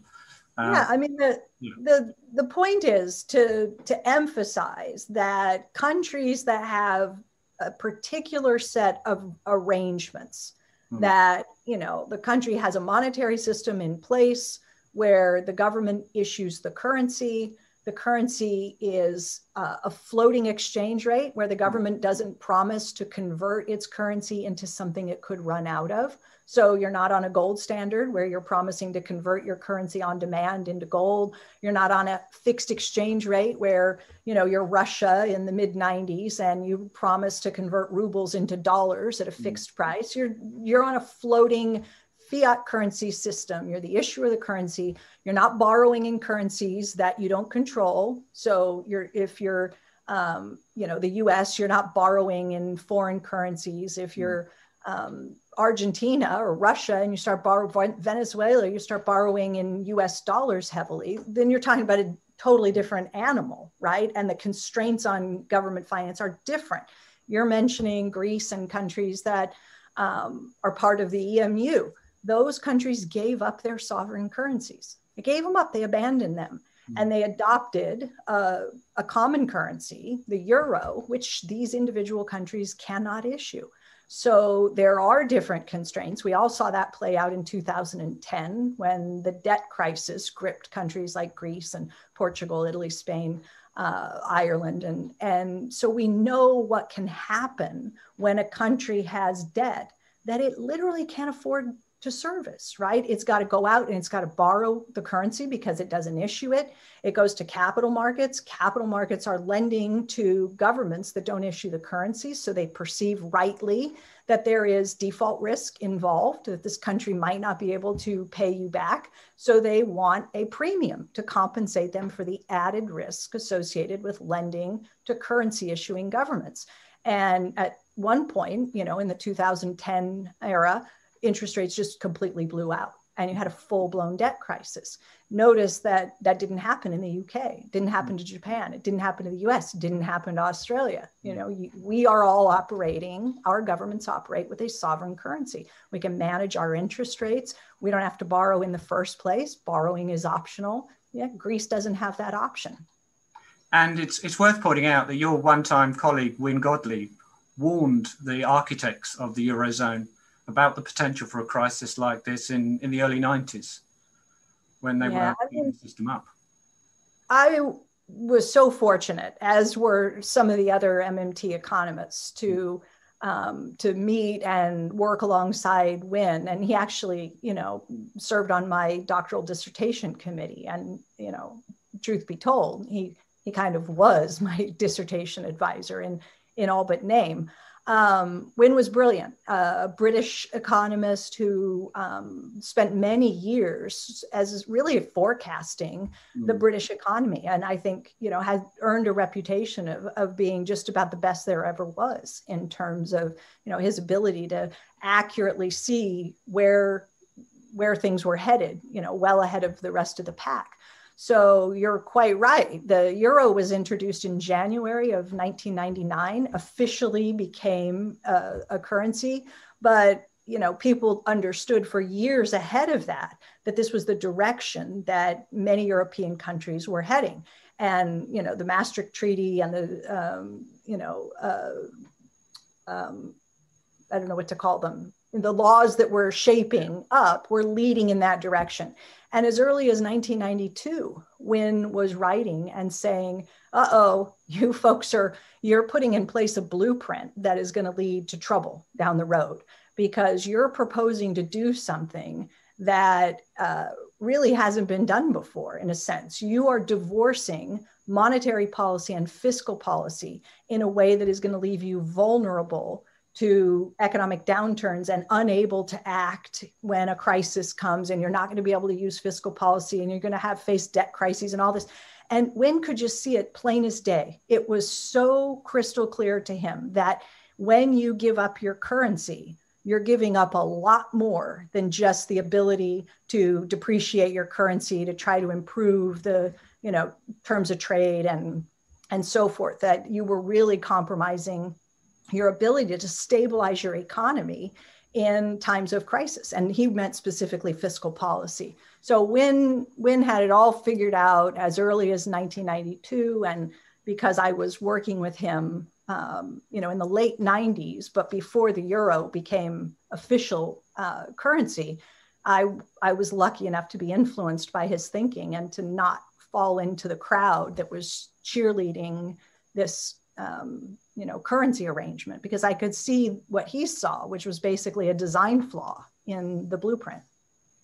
Uh, yeah, I mean the yeah. the the point is to to emphasize that countries that have a particular set of arrangements mm. that you know the country has a monetary system in place where the government issues the currency the currency is uh, a floating exchange rate where the government doesn't promise to convert its currency into something it could run out of. So you're not on a gold standard where you're promising to convert your currency on demand into gold. You're not on a fixed exchange rate where, you know, you're Russia in the mid 90s and you promise to convert rubles into dollars at a mm. fixed price. You're you're on a floating fiat currency system. You're the issuer of the currency. You're not borrowing in currencies that you don't control. So you're if you're um, you know the U.S., you're not borrowing in foreign currencies. If you're um, Argentina or Russia and you start borrowing Venezuela, you start borrowing in U.S. dollars heavily. Then you're talking about a totally different animal, right? And the constraints on government finance are different. You're mentioning Greece and countries that um, are part of the EMU those countries gave up their sovereign currencies. They gave them up, they abandoned them. Mm-hmm. And they adopted a, a common currency, the euro, which these individual countries cannot issue. So there are different constraints. We all saw that play out in 2010 when the debt crisis gripped countries like Greece and Portugal, Italy, Spain, uh, Ireland. And, and so we know what can happen when a country has debt that it literally can't afford to service, right? It's got to go out and it's got to borrow the currency because it doesn't issue it. It goes to capital markets. Capital markets are lending to governments that don't issue the currency. So they perceive rightly that there is default risk involved, that this country might not be able to pay you back. So they want a premium to compensate them for the added risk associated with lending to currency issuing governments. And at one point, you know, in the 2010 era, interest rates just completely blew out and you had a full blown debt crisis. Notice that that didn't happen in the UK, didn't happen to Japan, it didn't happen to the US, didn't happen to Australia. You know, you, we are all operating, our governments operate with a sovereign currency. We can manage our interest rates. We don't have to borrow in the first place. Borrowing is optional. Yeah, Greece doesn't have that option. And it's, it's worth pointing out that your one time colleague, Wynne Godley, warned the architects of the Eurozone about the potential for a crisis like this in, in the early 90s when they yeah, were I the system up? I was so fortunate, as were some of the other MMT economists, to um, to meet and work alongside Wynne. And he actually, you know, served on my doctoral dissertation committee. And, you know, truth be told, he he kind of was (laughs) my dissertation advisor in in all but name. Um, Wynne was brilliant, a British economist who um, spent many years as really forecasting mm. the British economy, and I think you know had earned a reputation of, of being just about the best there ever was in terms of you know his ability to accurately see where where things were headed, you know, well ahead of the rest of the pack. So you're quite right. The euro was introduced in January of 1999, officially became a, a currency, but you know people understood for years ahead of that that this was the direction that many European countries were heading. And you know the Maastricht Treaty and the um, you know uh, um, I don't know what to call them the laws that were shaping up were leading in that direction. And as early as 1992, Wynne was writing and saying, uh oh, you (laughs) folks are, you're putting in place a blueprint that is going to lead to trouble down the road because you're proposing to do something that uh, really hasn't been done before, in a sense. You are divorcing monetary policy and fiscal policy in a way that is going to leave you vulnerable to economic downturns and unable to act when a crisis comes and you're not going to be able to use fiscal policy and you're going to have face debt crises and all this. And Wynne could just see it? Plain as day. It was so crystal clear to him that when you give up your currency you're giving up a lot more than just the ability to depreciate your currency to try to improve the you know terms of trade and and so forth that you were really compromising your ability to stabilize your economy in times of crisis. And he meant specifically fiscal policy. So Wynne had it all figured out as early as 1992, and because I was working with him, um, you know, in the late 90s, but before the euro became official uh, currency, I I was lucky enough to be influenced by his thinking and to not fall into the crowd that was cheerleading this um, you know currency arrangement because I could see what he saw, which was basically a design flaw in the blueprint.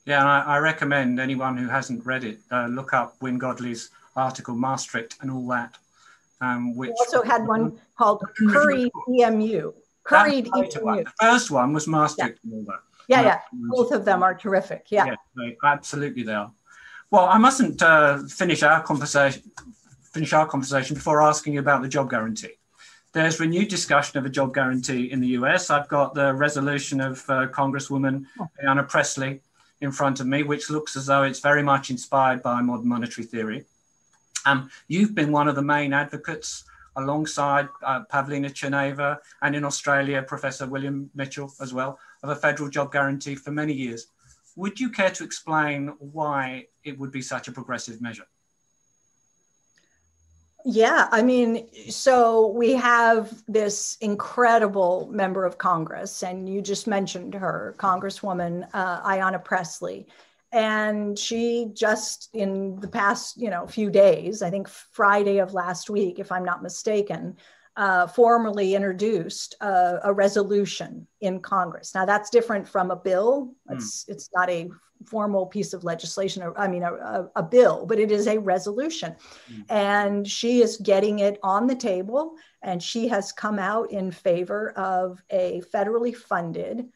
Yeah, I, I recommend anyone who hasn't read it uh, look up Wynne Godley's article Maastricht and all that. Um, which we also had one called Curried EMU. Curried EMU. The first one was Maastricht yeah. and all that. Yeah, yeah. Both of them are terrific. Yeah. yeah they, absolutely, they are. Well, I mustn't uh, finish our conversation finish our conversation before asking you about the job guarantee. There's renewed discussion of a job guarantee in the US. I've got the resolution of uh, Congresswoman Ayanna Pressley in front of me, which looks as though it's very much inspired by modern monetary theory. Um, you've been one of the main advocates alongside uh, Pavlina Tcherneva and in Australia, Professor William Mitchell as well, of a federal job guarantee for many years. Would you care to explain why it would be such a progressive measure? Yeah, I mean, so we have this incredible member of Congress, and you just mentioned her, Congresswoman uh, Ayanna Pressley. And she just in the past, you know, few days, I think Friday of last week, if I'm not mistaken, uh, formally introduced a, a, resolution in Congress. Now that's different from a bill. Hmm. It's mm. it's not a formal piece of legislation, or I mean, a, a, a bill, but it is a resolution. Mm. And she is getting it on the table, and she has come out in favor of a federally funded,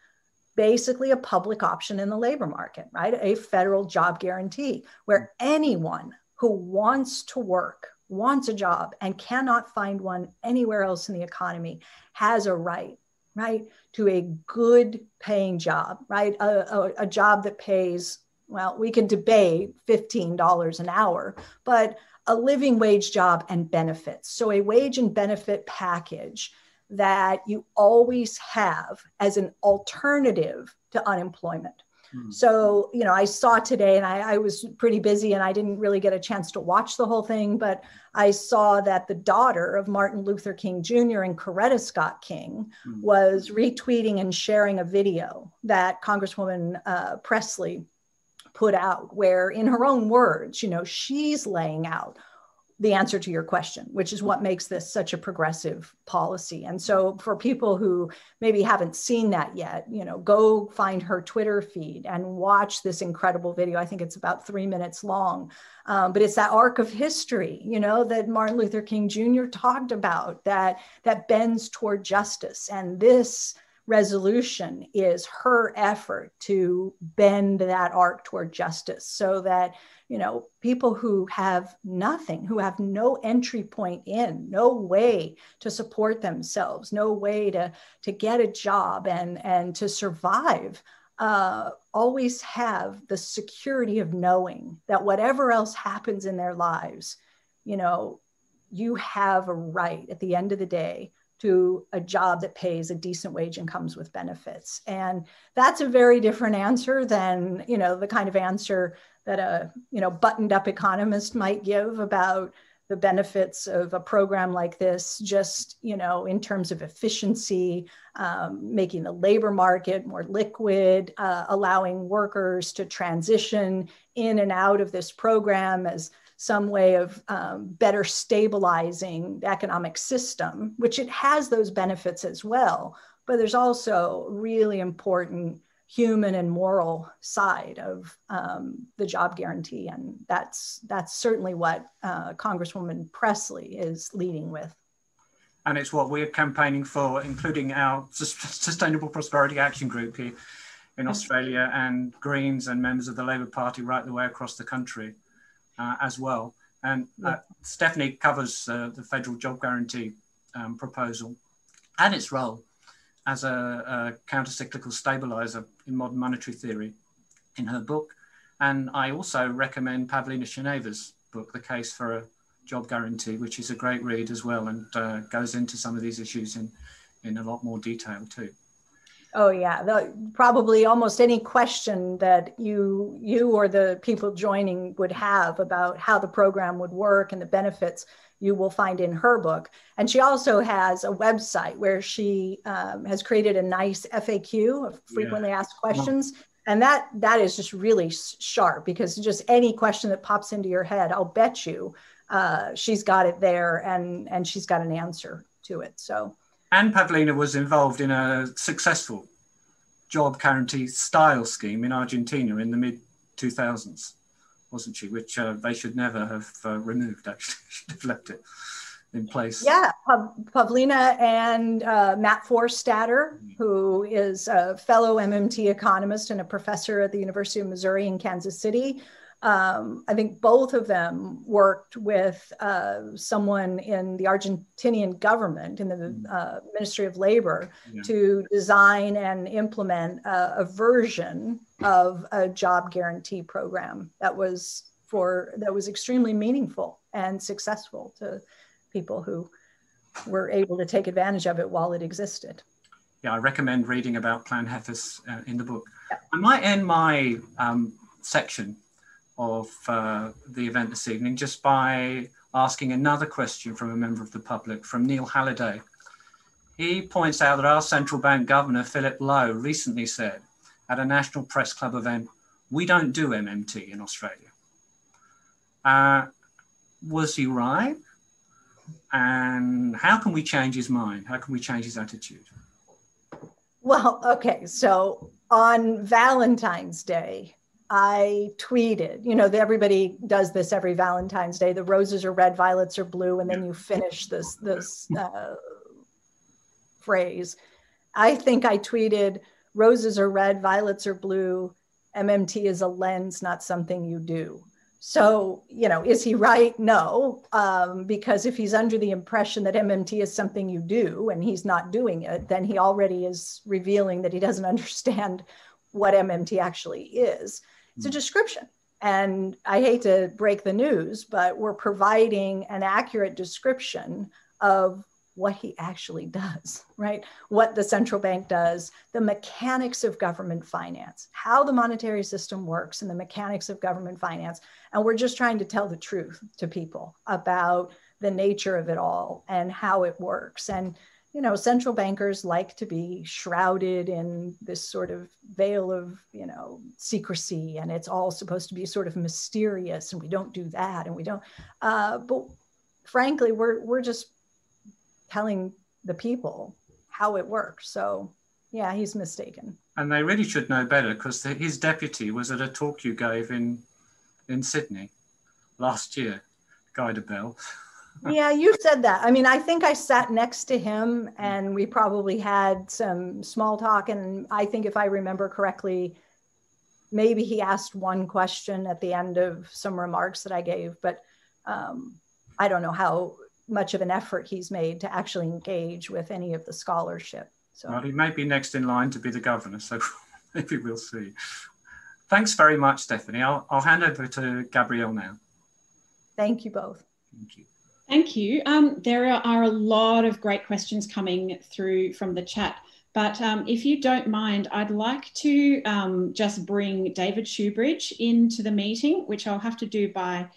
basically a public option in the labor market, right? A federal job guarantee where anyone who wants to work, wants a job, and cannot find one anywhere else in the economy has a right right, to a good paying job, right? A, a, a job that pays, well, we can debate $15 an hour, but a living wage job and benefits. So a wage and benefit package that you always have as an alternative to unemployment. Hmm. So, you know, I saw today and I, I, was pretty busy and I didn't really get a chance to watch the whole thing, but I saw that the daughter of Martin Luther King Jr. and Coretta Scott King mm. was retweeting and sharing a video that Congresswoman uh, Pressley put out, where in her own words, you know, she's laying out the answer to your question, which is what makes this such a progressive policy. And so for people who maybe haven't seen that yet, you know, go find her Twitter feed and watch this incredible video. I think it's about three minutes long, um, but it's that arc of history, you know, that Martin Luther King Jr. talked about that that bends toward justice. And this resolution is her effort to bend that arc toward justice so that you know people who have nothing who have no entry point in no way to support themselves no way to to get a job and and to survive uh, always have the security of knowing that whatever else happens in their lives you know you have a right at the end of the day to a job that pays a decent wage and comes with benefits. And that's a very different answer than you know the kind of answer that a you know buttoned up economist might give about the benefits of a program like this just you know in terms of efficiency um, making the labor market more liquid uh, allowing workers to transition in and out of this program as some way of um, better stabilizing the economic system, which it has those benefits as well. But there's also really important human and moral side of um, the job guarantee, and that's that's certainly what uh, Congresswoman Pressley is leading with. And it's what we're campaigning for, including our Sustainable Prosperity Action Group here in Australia, and Greens and members of the Labor Party right the way across the country uh, as well. And uh, Stephanie covers uh, the federal job guarantee um, proposal and its role as a, a counter-cyclical stabilizer in modern monetary theory in her book. And I also recommend Pavlina Tcherneva's book, The Case for a Job Guarantee, which is a great read as well and uh, goes into some of these issues in, in a lot more detail too. Oh yeah, the, probably almost any question that you you or the people joining would have about how the program would work and the benefits you will find in her book. And she also has a website where she um, has created a nice FAQ of frequently yeah. asked questions. And that that is just really sharp because just any question that pops into your head, I'll bet you uh, she's got it there and and she's got an answer to it. So and Pavlina was involved in a successful job guarantee style scheme in Argentina in the mid 2000s, wasn't she? Which uh, they should never have uh, removed, actually, (laughs) should have left it in place. Yeah, Pavlina and uh, Matt Forstater, who is a fellow MMT economist and a professor at the University of Missouri in Kansas City, um, I think both of them worked with uh, someone in the Argentinian government, in the mm. uh, Ministry of Labor, yeah. to design and implement a, a, version of a job guarantee program that was for that was extremely meaningful and successful to people who were able to take advantage of it while it existed. Yeah, I recommend reading about Plan Jefes uh, in the book. Yeah. I might end my um, section of uh, the event this evening just by asking another question from a member of the public, from Neil Halliday. He points out that our central bank governor, Philip Lowe, recently said at a National Press Club event, we don't do MMT in Australia. Uh, was he right? And how can we change his mind? How can we change his attitude? Well, okay. So on Valentine's Day, I tweeted, you know, everybody does this every Valentine's Day. The roses are red, violets are blue, and then you finish this this uh, phrase. I think I tweeted, "Roses are red, violets are blue. MMT is a lens, not something you do." So, you know, is he right? No, um, because if he's under the impression that MMT is something you do and he's not doing it, then he already is revealing that he doesn't (laughs) understand what MMT actually is. It's a description. And I hate to break the news, but we're providing an accurate description of what he actually does, (laughs) right? What the central bank does, the mechanics of government finance, how the monetary system works, and the mechanics of government finance. And we're just trying to tell the truth to people about the nature of it all and how it works. And you know, central bankers like to be shrouded in this sort of veil of, you know, secrecy, and it's all supposed to be sort of mysterious, and we don't do that, and we don't. Uh, but frankly, we're we're just telling the people how it works. So yeah, he's mistaken. And they really should know better because his deputy was at a talk you gave in in Sydney last year, Guy Debelle. Yeah, you said that. I mean, I think I sat next to him and we probably had some small talk. And I think if I remember correctly, maybe he asked one question at the end of some remarks that I gave, but um, I don't know how much of an effort he's made to actually engage with any of the scholarship. So well, he may be next in line to be the governor, so (laughs) maybe we'll see. Thanks very much, Stephanie. I'll, I'll hand over to Gabrielle now. Thank you both. Thank you. Thank you. Um, there are a lot of great questions coming through from the chat. But um, if you don't mind, I'd like to um, just bring David Shoebridge into the meeting, which I'll have to do by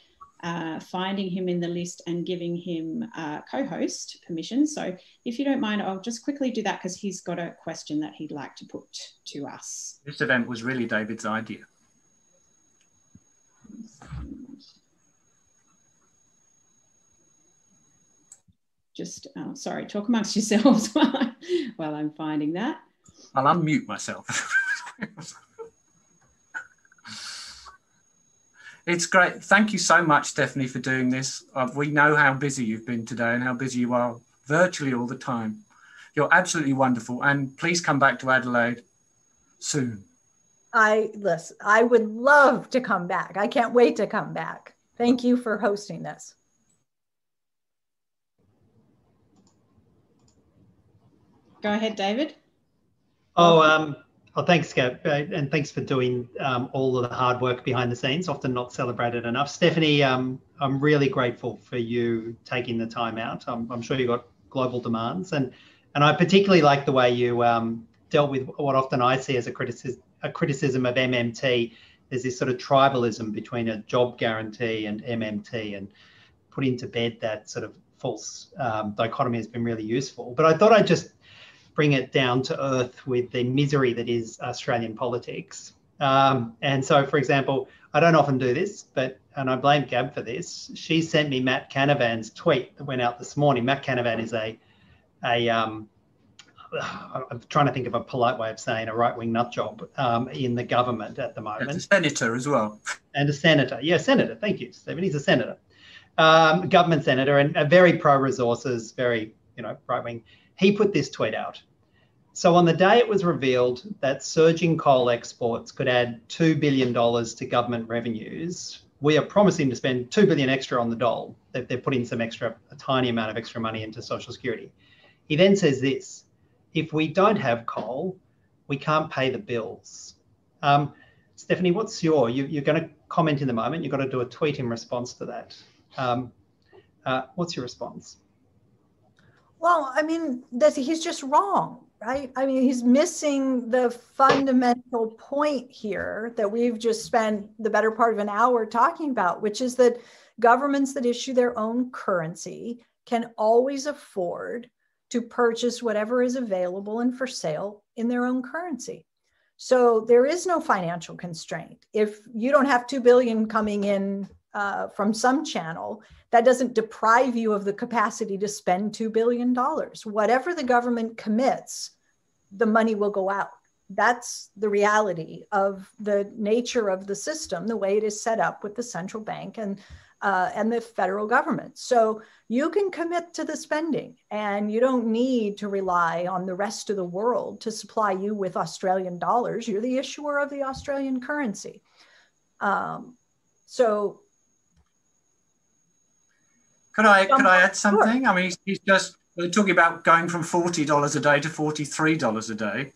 uh, finding him in the list and giving him uh, co-host permission. So if you don't mind, I'll just quickly do that because he's got a question that he'd like to put to us. This event was really David's idea. Just, uh, sorry, talk amongst (laughs) yourselves while, I, while I'm finding that. I'll unmute myself. It's great. Thank you so much, Stephanie, for doing this. Uh, we know how busy you've been today and how busy you are virtually all the time. You're absolutely wonderful. And please come back to Adelaide soon. I listen, I would love to come back. I can't wait to come back. Thank you for hosting this. Go ahead, David. Oh, um, Oh, thanks, Gab, uh, and thanks for doing um, all of the hard work behind the scenes, often not celebrated enough. Stephanie, um, I'm really grateful for you taking the time out. I'm, I'm, sure you've got global demands, and and I particularly like the way you um, dealt with what often I see as a criticism, a criticism of MMT. There's this sort of tribalism between a job guarantee and MMT, and putting to bed that sort of false um, dichotomy has been really useful. But I thought I'd just bring it down to earth with the misery that is Australian politics. Um, and so, for example, I don't often do this, but and I blame Gab for this. She sent me Matt Canavan's tweet that went out this morning. Matt Canavan is a a um, (sighs) I'm trying to think of a polite way of saying a right wing nut job um, in the government at the moment. And a senator as well. And a senator. Yeah, senator. Thank you, Steven. He's a senator, um, government senator, and a very pro resources, very you know right wing he put this tweet out. So on the day it was revealed that surging coal exports could add $2 billion to government revenues, we are promising to spend 2 billion extra on the dole. They're, they're putting some extra, a tiny amount of extra money into social security. He then says this, if we don't have coal, we can't pay the bills. Um, Stephanie, what's your, you, are going to comment in the moment. You've got to do a tweet in response to that. Um, uh, what's your response? Well, I mean, that he's just wrong, right? I mean, he's missing the fundamental point here that we've just spent the better part of an hour talking about, which is that governments that issue their own currency can always afford to purchase whatever is available and for sale in their own currency. So there is no financial constraint. If you don't have 2 billion coming in uh, from some channel, that doesn't deprive you of the capacity to spend $2 billion. Whatever the government commits, the money will go out. That's the reality of the nature of the system, the way it is set up with the central bank and uh, and the federal government. So you can commit to the spending, and you don't need to rely on the rest of the world to supply you with Australian dollars. You're the issuer of the Australian currency. Um, so could I could I add something? I mean, he's, he's just we're talking about going from forty dollars a day to forty three dollars a day.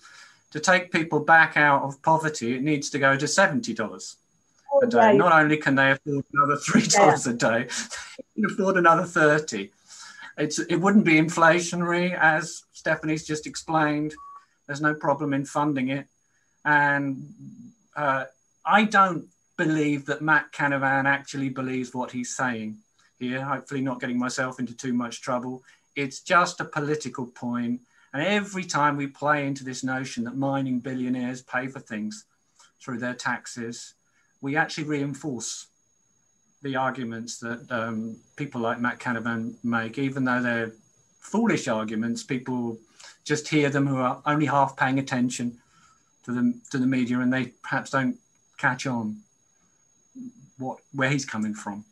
To take people back out of poverty, it needs to go to seventy dollars a day. Not only can they afford another three dollars yeah. a day, they can afford another thirty. It's it wouldn't be inflationary, as Stephanie's just explained. There's no problem in funding it, and uh, I don't believe that Matt Canavan actually believes what he's saying here, hopefully not getting myself into too much trouble. It's just a political point. And every time we play into this notion that mining billionaires pay for things through their taxes, we actually reinforce the arguments that um, people like Matt Canavan make, even though they're foolish arguments, people just hear them who are only half paying attention to the to the media, and they perhaps don't catch on what where he's coming from.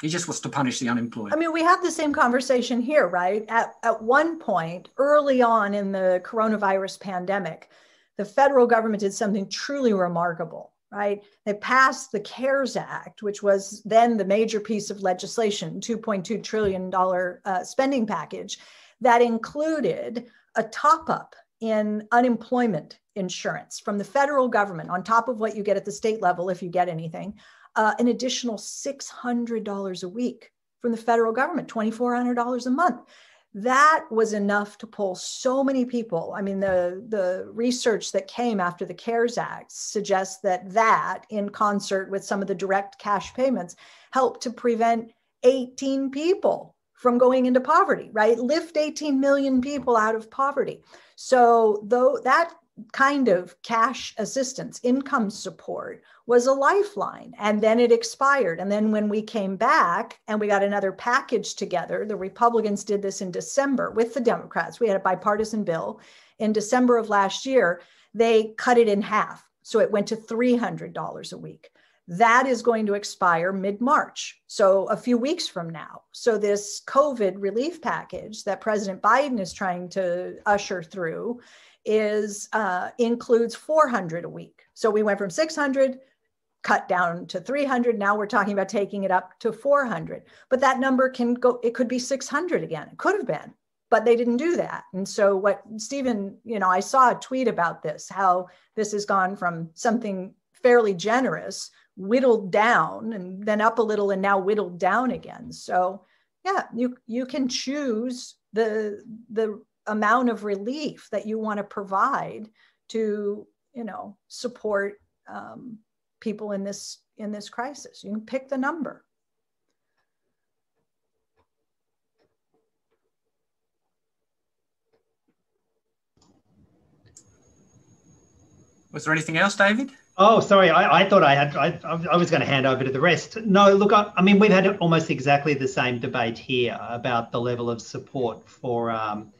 He just wants to punish the unemployed. I mean, we have the same conversation here, right? At, at one point, early on in the coronavirus pandemic, the federal government did something truly remarkable, right? They passed the CARES Act, which was then the major piece of legislation, $2.2 trillion uh, spending package that included a top up in unemployment insurance from the federal government on top of what you get at the state level if you get anything uh, an additional $600 a week from the federal government, $2,400 a month. That was enough to pull so many people. I mean, the, the research that came after the CARES Act suggests that that, in concert with some of the direct cash payments, helped to prevent 18 people from going into poverty, right? Lift 18 million people out of poverty. So, though that kind of cash assistance, income support was a lifeline. And then it expired. And then when we came back and we got another package together, the Republicans did this in December with the Democrats. We had a bipartisan bill in December of last year. They cut it in half. So it went to $300 a week. That is going to expire mid March, so a few weeks from now. So, this COVID relief package that President Biden is trying to usher through is uh, includes 400 a week. So we went from 600 cut down to 300 now we're talking about taking it up to 400 but that number can go it could be 600 again. It could have been but they didn't do that. And so what steven you know i saw a tweet about this how this has gone from something fairly generous whittled down and then up a little and now whittled down again. So yeah you you can choose the the amount of relief that you want to provide to you know support um, people in this in this crisis you can pick the number was there anything else david Oh, sorry. I, I thought I had. I, I was going to hand over to the rest. No, look. I, I, mean, we've had almost exactly the same debate here about the level of support for um,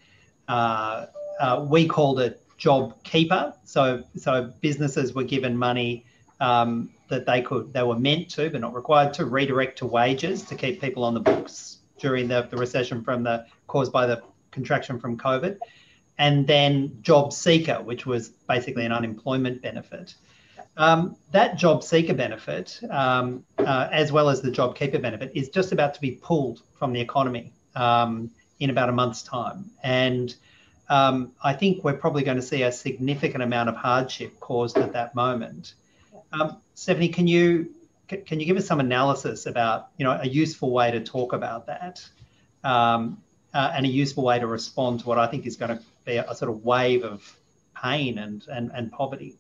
we called it job keeper. So so businesses were given money um, that they could they were meant to but not required to redirect to wages to keep people on the books during the, the recession from the caused by the contraction from COVID, and then job seeker, which was basically an unemployment benefit. Um, that job seeker benefit, um, uh, as well as the job keeper benefit, is just about to be pulled from the economy. Um, in about a month's time. And um, I think we're probably going to see a significant amount of hardship caused at that moment. Um, Stephanie, can you can you give us some analysis about you know a useful way to talk about that, um, uh, and a useful way to respond to what I think is going to be a, a sort of wave of pain and and, and poverty?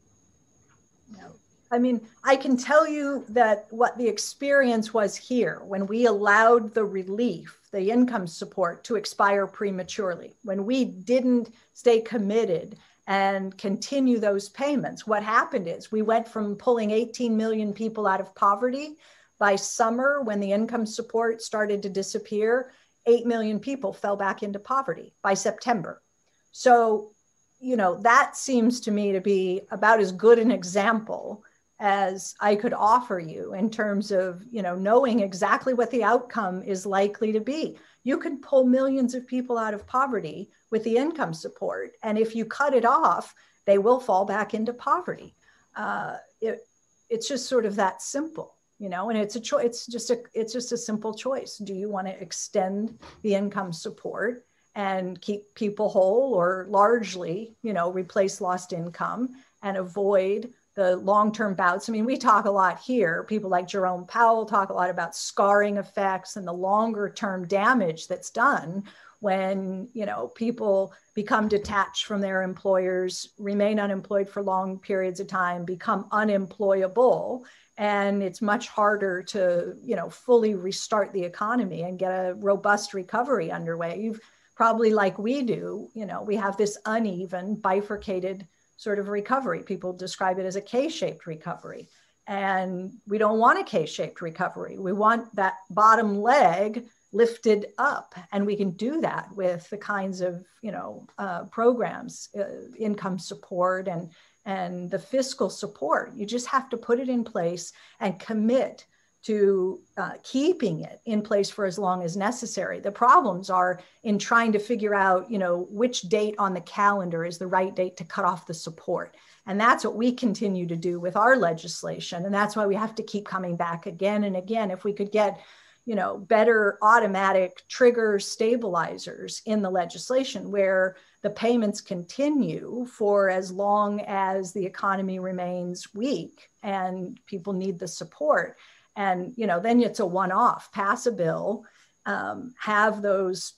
I mean, I can tell you that what the experience was here when we allowed the relief, the income support to expire prematurely, when we didn't stay committed and continue those payments. What happened is we went from pulling 18 million people out of poverty by summer when the income support started to disappear. 8 million people fell back into poverty by September. So, you know, that seems to me to be about as good an example as I could offer you in terms of, you know, knowing exactly what the outcome is likely to be. You can pull millions of people out of poverty with the income support, and if you cut it off, they will fall back into poverty. Uh, it, it's just sort of that simple, you know. And it's a choice. It's just a it's just a simple choice. Do you want to extend the income support and keep people whole, or largely, you know, replace lost income and avoid the long term bouts. I mean, we talk a lot here. People like Jerome Powell talk a lot about scarring effects and the longer term damage that's done when you know people become detached from their employers remain unemployed for long periods of time become unemployable and it's much harder to you know fully restart the economy and get a robust recovery underway you've probably like we do you know we have this uneven bifurcated sort of recovery. People describe it as a K shaped recovery. And we don't want a K shaped recovery. We want that bottom leg lifted up and we can do that with the kinds of you know uh, programs uh, income support and and the fiscal support you just have to put it in place and commit to uh, keeping it in place for as long as necessary. The problems are in trying to figure out you know which date on the calendar is the right date to cut off the support. And that's what we continue to do with our legislation. And that's why we have to keep coming back again and again. If we could get you know, better automatic trigger stabilizers in the legislation where the payments continue for as long as the economy remains weak and people need the support. And, you know, then it's a one off pass a bill, um, have those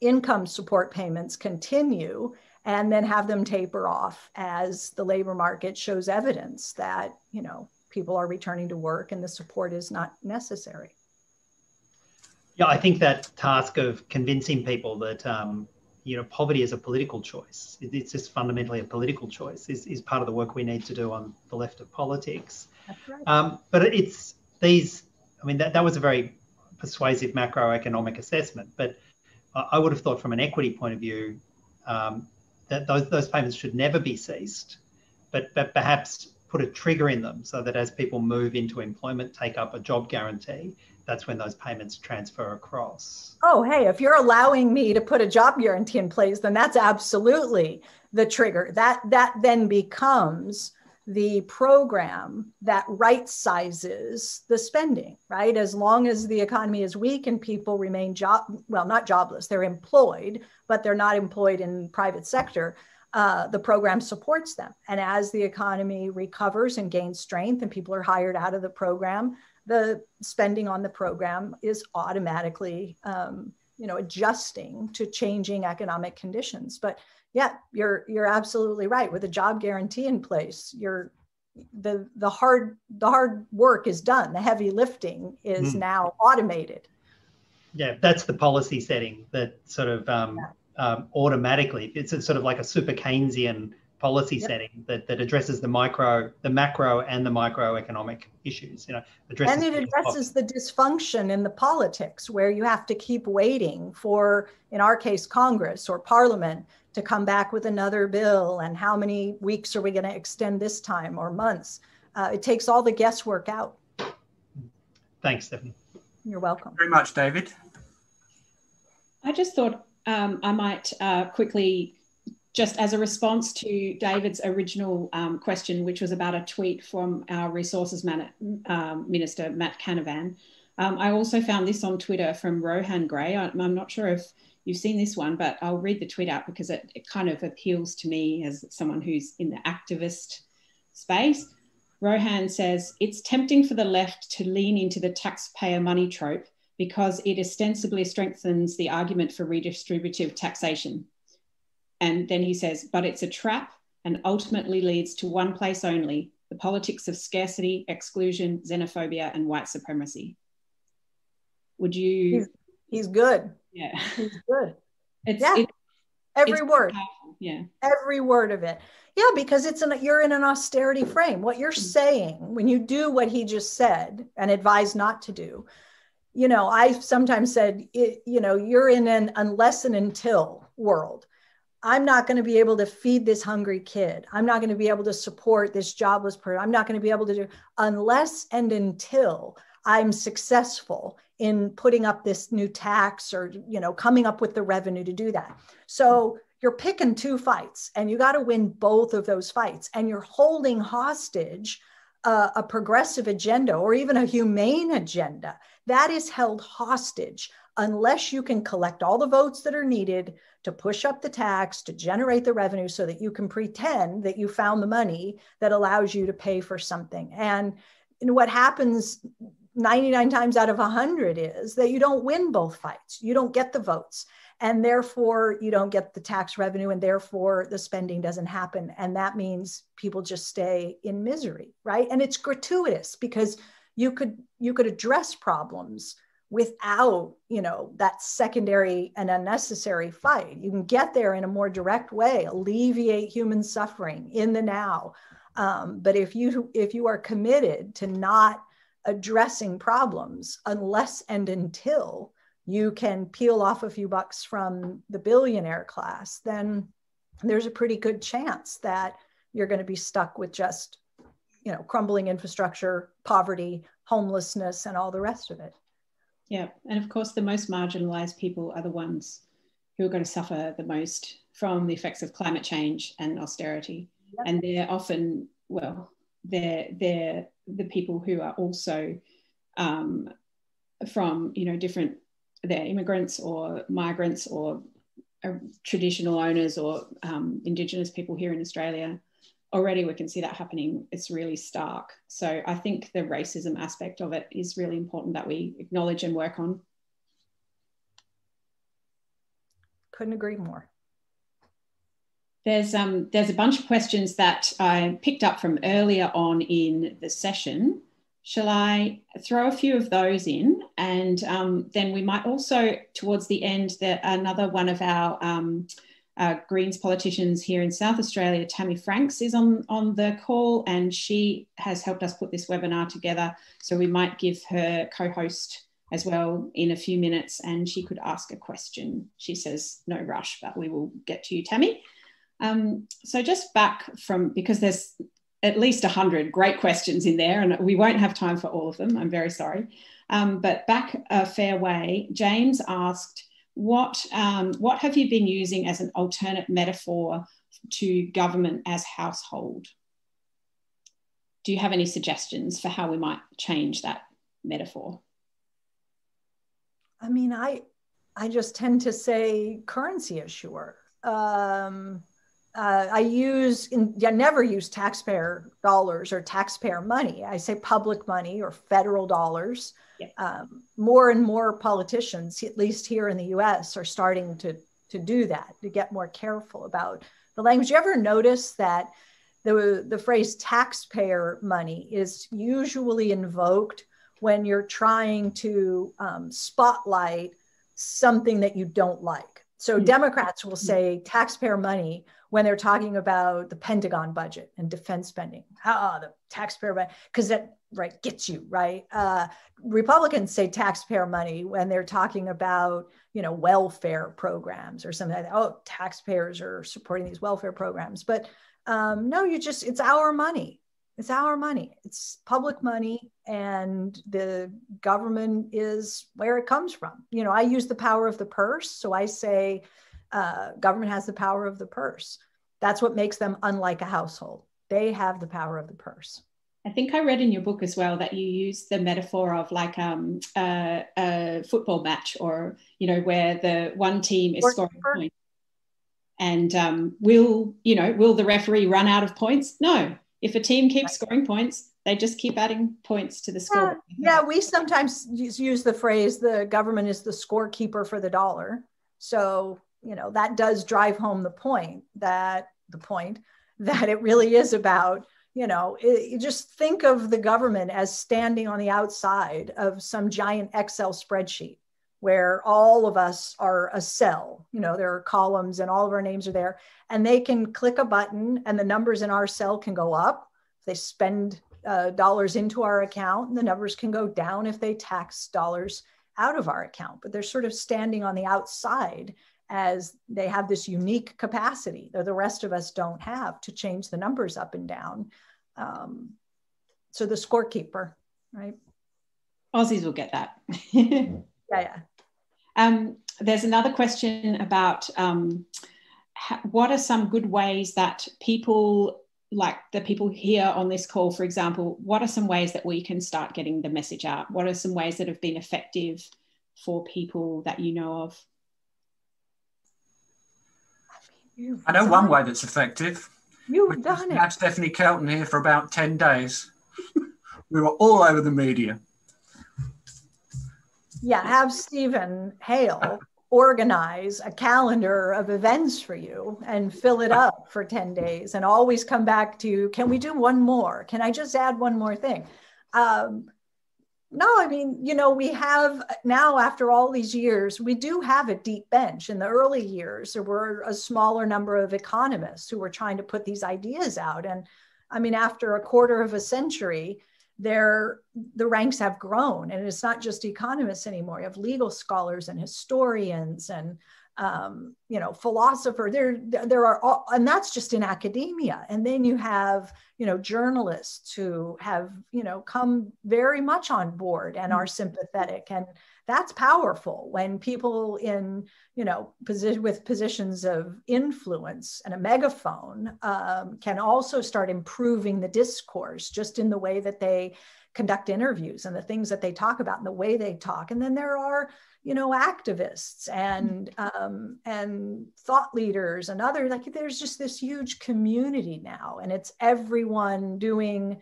income support payments continue and then have them taper off as the labor market shows evidence that, you know, people are returning to work and the support is not necessary. Yeah, I think that task of convincing people that um, you know poverty is a political choice, it's just fundamentally a political choice, is, is part of the work we need to do on the left of politics. Right. Um, but it's these. I mean, that, that was a very persuasive macroeconomic assessment, but I would have thought from an equity point of view um, that those those payments should never be ceased, but but perhaps put a trigger in them so that as people move into employment, take up a job guarantee, that's when those payments transfer across. Oh, hey, if you're allowing me to put a job guarantee in place, then that's absolutely the trigger. That that then becomes the program that right sizes the spending, right? As long as the economy is weak and people remain job well, not jobless, they're employed, but they're not employed in private sector. Uh, the program supports them. And as the economy recovers and gains strength and people are hired out of the program, the spending on the program is automatically um, you know adjusting to changing economic conditions but yeah you're you're absolutely right with a job guarantee in place you're the the hard the hard work is done the heavy lifting is mm. now automated yeah that's the policy setting that sort of um, yeah. um, automatically it's sort of like a super keynesian policy yep. setting that, that addresses the micro, the macro and the microeconomic issues. You know, addresses and it addresses the dysfunction in the politics where you have to keep waiting for, in our case, Congress or Parliament to come back with another bill and how many weeks are we going to extend this time or months. Uh, it takes all the guesswork out. Thanks, Stephanie. You're welcome. Very much, David. I just thought um, I might uh, quickly just as a response to David's original um, question, which was about a tweet from our resources man- um, minister, Matt Canavan, um, I also found this on Twitter from Rohan Grey. I, am not sure if you've seen this one, but I'll read the tweet out because it, it kind of appeals to me as someone who's in the activist space. Rohan says, It's tempting for the left to lean into the taxpayer money trope because it ostensibly strengthens the argument for redistributive taxation. And then he says, but it's a trap and ultimately leads to one place only the politics of scarcity, exclusion, xenophobia, and white supremacy. Would you? He's, he's good. Yeah. He's (laughs) good. It's, yeah. It, Every it's word. powerful. Yeah. Every word of it. Yeah, because it's an you're in an austerity frame. What you're mm-hmm. saying when you do what he just said and advised not to do, you know, I sometimes said, it, you know, you're in an unless and until world I'm not going to be able to feed this hungry kid. I'm not going to be able to support this jobless person. I'm not going to be able to do unless and until I'm successful in putting up this new tax or you know coming up with the revenue to do that. So you're picking two fights and you got to win both of those fights and you're holding hostage a progressive agenda or even a humane agenda that is held hostage unless you can collect all the votes that are needed to push up the tax, to generate the revenue so that you can pretend that you found the money that allows you to pay for something. And what happens 99 times out of 100 is that you don't win both fights, you don't get the votes. And therefore, you don't get the tax revenue, and therefore, the spending doesn't happen. And that means people just stay in misery, right? And it's gratuitous because you could you could address problems without you know that secondary and unnecessary fight you can get there in a more direct way alleviate human suffering in the now Um, but if you if you are committed to not addressing problems unless and until you can peel off a few bucks from the billionaire class, then there's a pretty good chance that you're going to be stuck with just you know crumbling infrastructure poverty homelessness and all the rest of it yeah and of course the most marginalized people are the ones who are going to suffer the most from the effects of climate change and austerity yep. and they're often well they're they're the people who are also um, from you know different they're immigrants or migrants or uh, traditional owners or um, indigenous people here in australia already we can see that happening. It's really stark. So I think the racism aspect of it is really important that we acknowledge and work on. Couldn't agree more. There's um there's a bunch of questions that I picked up from earlier on in the session. Shall I throw a few of those in, and um, then we might also towards the end that another one of our um, uh, Greens politicians here in South Australia, Tammy Franks, is on, on the call and she has helped us put this webinar together. So we might give her co host as well in a few minutes and she could ask a question. She says, no rush, but we will get to you, Tammy. Um, so just back from, because there's at least 100 great questions in there and we won't have time for all of them, I'm very sorry. Um, but back a fair way, James asked, what, um, what have you been using as an alternate metaphor to government as household? Do you have any suggestions for how we might change that metaphor? I mean, I I just tend to say currency issuer. Um, uh, I use, in, I never use taxpayer dollars or taxpayer money. I say public money or federal dollars. Yeah. Um, more and more politicians, at least here in the US, are starting to, to do that, to get more careful about the language. You ever notice that the, the phrase taxpayer money is usually invoked when you're trying to um, spotlight something that you don't like? So mm-hmm. Democrats will say taxpayer money when they're talking about the Pentagon budget and defense spending. Ah, the taxpayer because that right gets you right. Uh, Republicans say taxpayer money when they're talking about you know welfare programs or something like that. Oh, taxpayers are supporting these welfare programs, but um, no, you just it's our money. It's our money. It's public money, and the government is where it comes from. You know, I use the power of the purse, so I say uh, government has the power of the purse. That's what makes them unlike a household. They have the power of the purse. I think I read in your book as well that you use the metaphor of like um, a, a football match, or you know, where the one team is scoring points, and um, will you know, will the referee run out of points? No. If a team keeps scoring points, they just keep adding points to the score. Yeah, yeah we sometimes use the phrase the government is the scorekeeper for the dollar. So you know that does drive home the point that the point (laughs) that it really is about you know it, you just think of the government as standing on the outside of some giant excel spreadsheet where all of us are a cell. You know there are columns and all of our names are there and they can click a button and the numbers in our cell can go up. They spend uh, dollars into our account and the numbers can go down if they tax dollars out of our account but they're sort of standing on the outside as they have this unique capacity that the rest of us don't have to change the numbers up and down. Um, so the scorekeeper, right? Aussies will get that. (laughs) yeah, yeah. Um, there's another question about um, ha- what are some good ways that people, like the people here on this call, for example, what are some ways that we can start getting the message out? What are some ways that have been effective for people that you know of? You've I know one way that's effective. You've done it. Have Stephanie Kelton here for about 10 days. we were all over the media. Yeah, have Steven Hail organize a calendar of events for you and fill it up for 10 days and always come back to can we do one more? Can I just add one more thing? Um, no, I mean, you know, we have uh, now after all these years, we do have a deep bench. In the early years, there were a smaller number of economists who were trying to put these ideas out. And I mean, after a quarter of a century, there the ranks have grown and it's not just economists anymore you have legal scholars and historians and um, you know philosopher there there are all, and that's just in academia. And then you have you know journalists who have you know come very much on board and are sympathetic. And that's powerful when people in you know position with positions of influence and a megaphone um, can also start improving the discourse just in the way that they conduct interviews and the things that they talk about and the way they talk. And then there are you know activists and um, and thought leaders and other like there's just this huge community now and it's everyone doing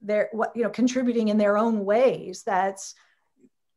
their what you know contributing in their own ways that's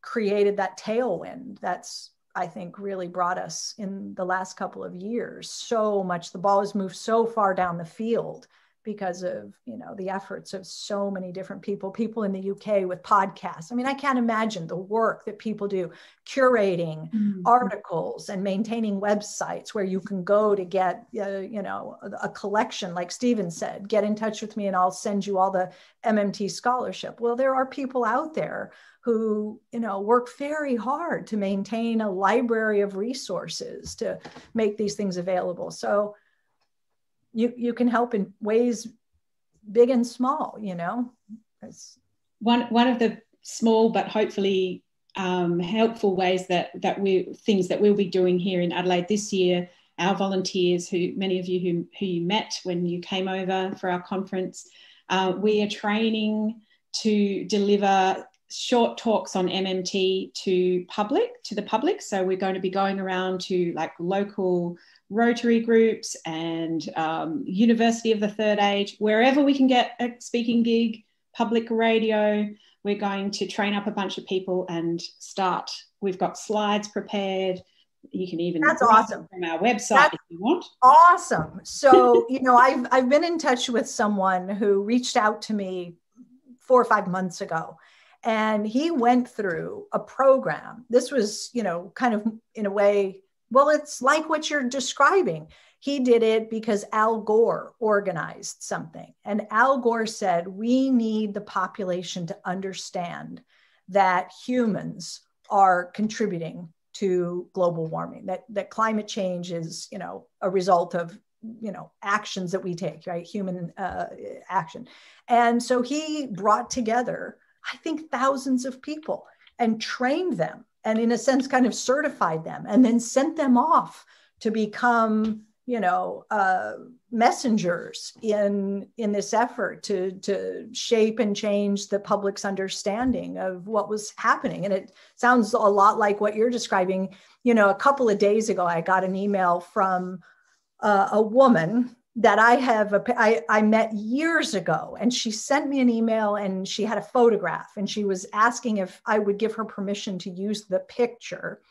created that tailwind that's I think really brought us in the last couple of years so much. The ball has moved so far down the field because of you know the efforts of so many different people people in the uk with podcasts. I mean i can't imagine the work that people do curating mm-hmm. articles and maintaining websites where you can go to get uh, you know a, a collection. Like Steven said get in touch with me and i'll send you all the mmt scholarship. Well there are people out there who you know work very hard to maintain a library of resources to make these things available. So you you can help in ways big and small you know? It's, one one of the small but hopefully um, helpful ways that that we things that we'll be doing here in Adelaide this year our volunteers who many of you who, who you met when you came over for our conference uh, we are training to deliver short talks on MMT to public to the public. So we're going to be going around to like local Rotary groups and um, University of the Third Age, wherever we can get a speaking gig, public radio, we're going to train up a bunch of people and start. We've got slides prepared. You can even that's awesome from our website that's if you want. Awesome. So (laughs) you know, I've I've been in touch with someone who reached out to me four or five months ago, and he went through a program. This was you know kind of in a way well, it's like what you're describing. He did it because Al Gore organized something. And Al Gore said, we need the population to understand that humans are contributing to global warming, that, that climate change is, you know, a result of you know actions that we take right human uh, action and so he brought together i think thousands of people and trained them and in a sense kind of certified them and then sent them off to become you know uh, messengers in in this effort to to shape and change the public's understanding of what was happening. And it sounds a lot like what you're describing. You know a couple of days ago i got an email from uh, a woman that I have, a, I, I met years ago, and she sent me an email and she had a photograph and she was asking if I would give her permission to use the picture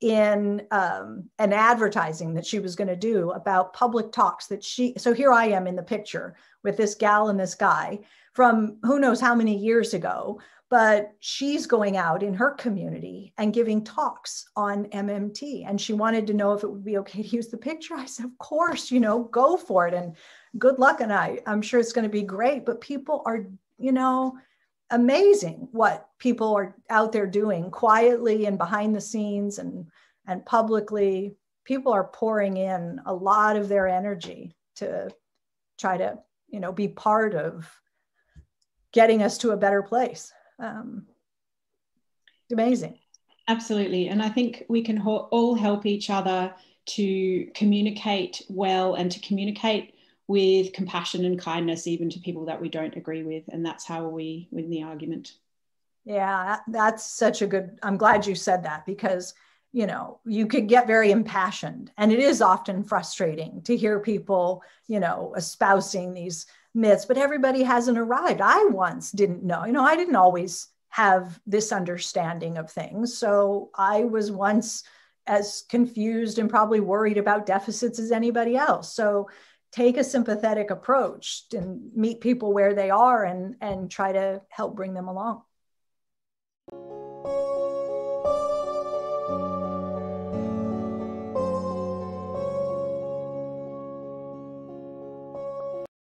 in um, an advertising that she was going to do about public talks that she, so here I am in the picture with this gal and this guy from who knows how many years ago but she's going out in her community and giving talks on MMT. And she wanted to know if it would be okay to use the picture. I said, of course, you know, go for it. And good luck. And I, I'm sure it's going to be great. But people are, you know, amazing what people are out there doing quietly and behind the scenes and and publicly. People are pouring in a lot of their energy to try to, you know, be part of getting us to a better place um, amazing. Absolutely. And I think we can all help each other to communicate well and to communicate with compassion and kindness, even to people that we don't agree with. And that's how we win the argument. Yeah, that's such a good. I'm glad you said that because, you know, you could get very impassioned. And it is often frustrating to hear people, you know, espousing these myths, but everybody hasn't arrived. I once didn't know, you know, I didn't always have this understanding of things. So I was once as confused and probably worried about deficits as anybody else. So take a sympathetic approach and meet people where they are and and try to help bring them along.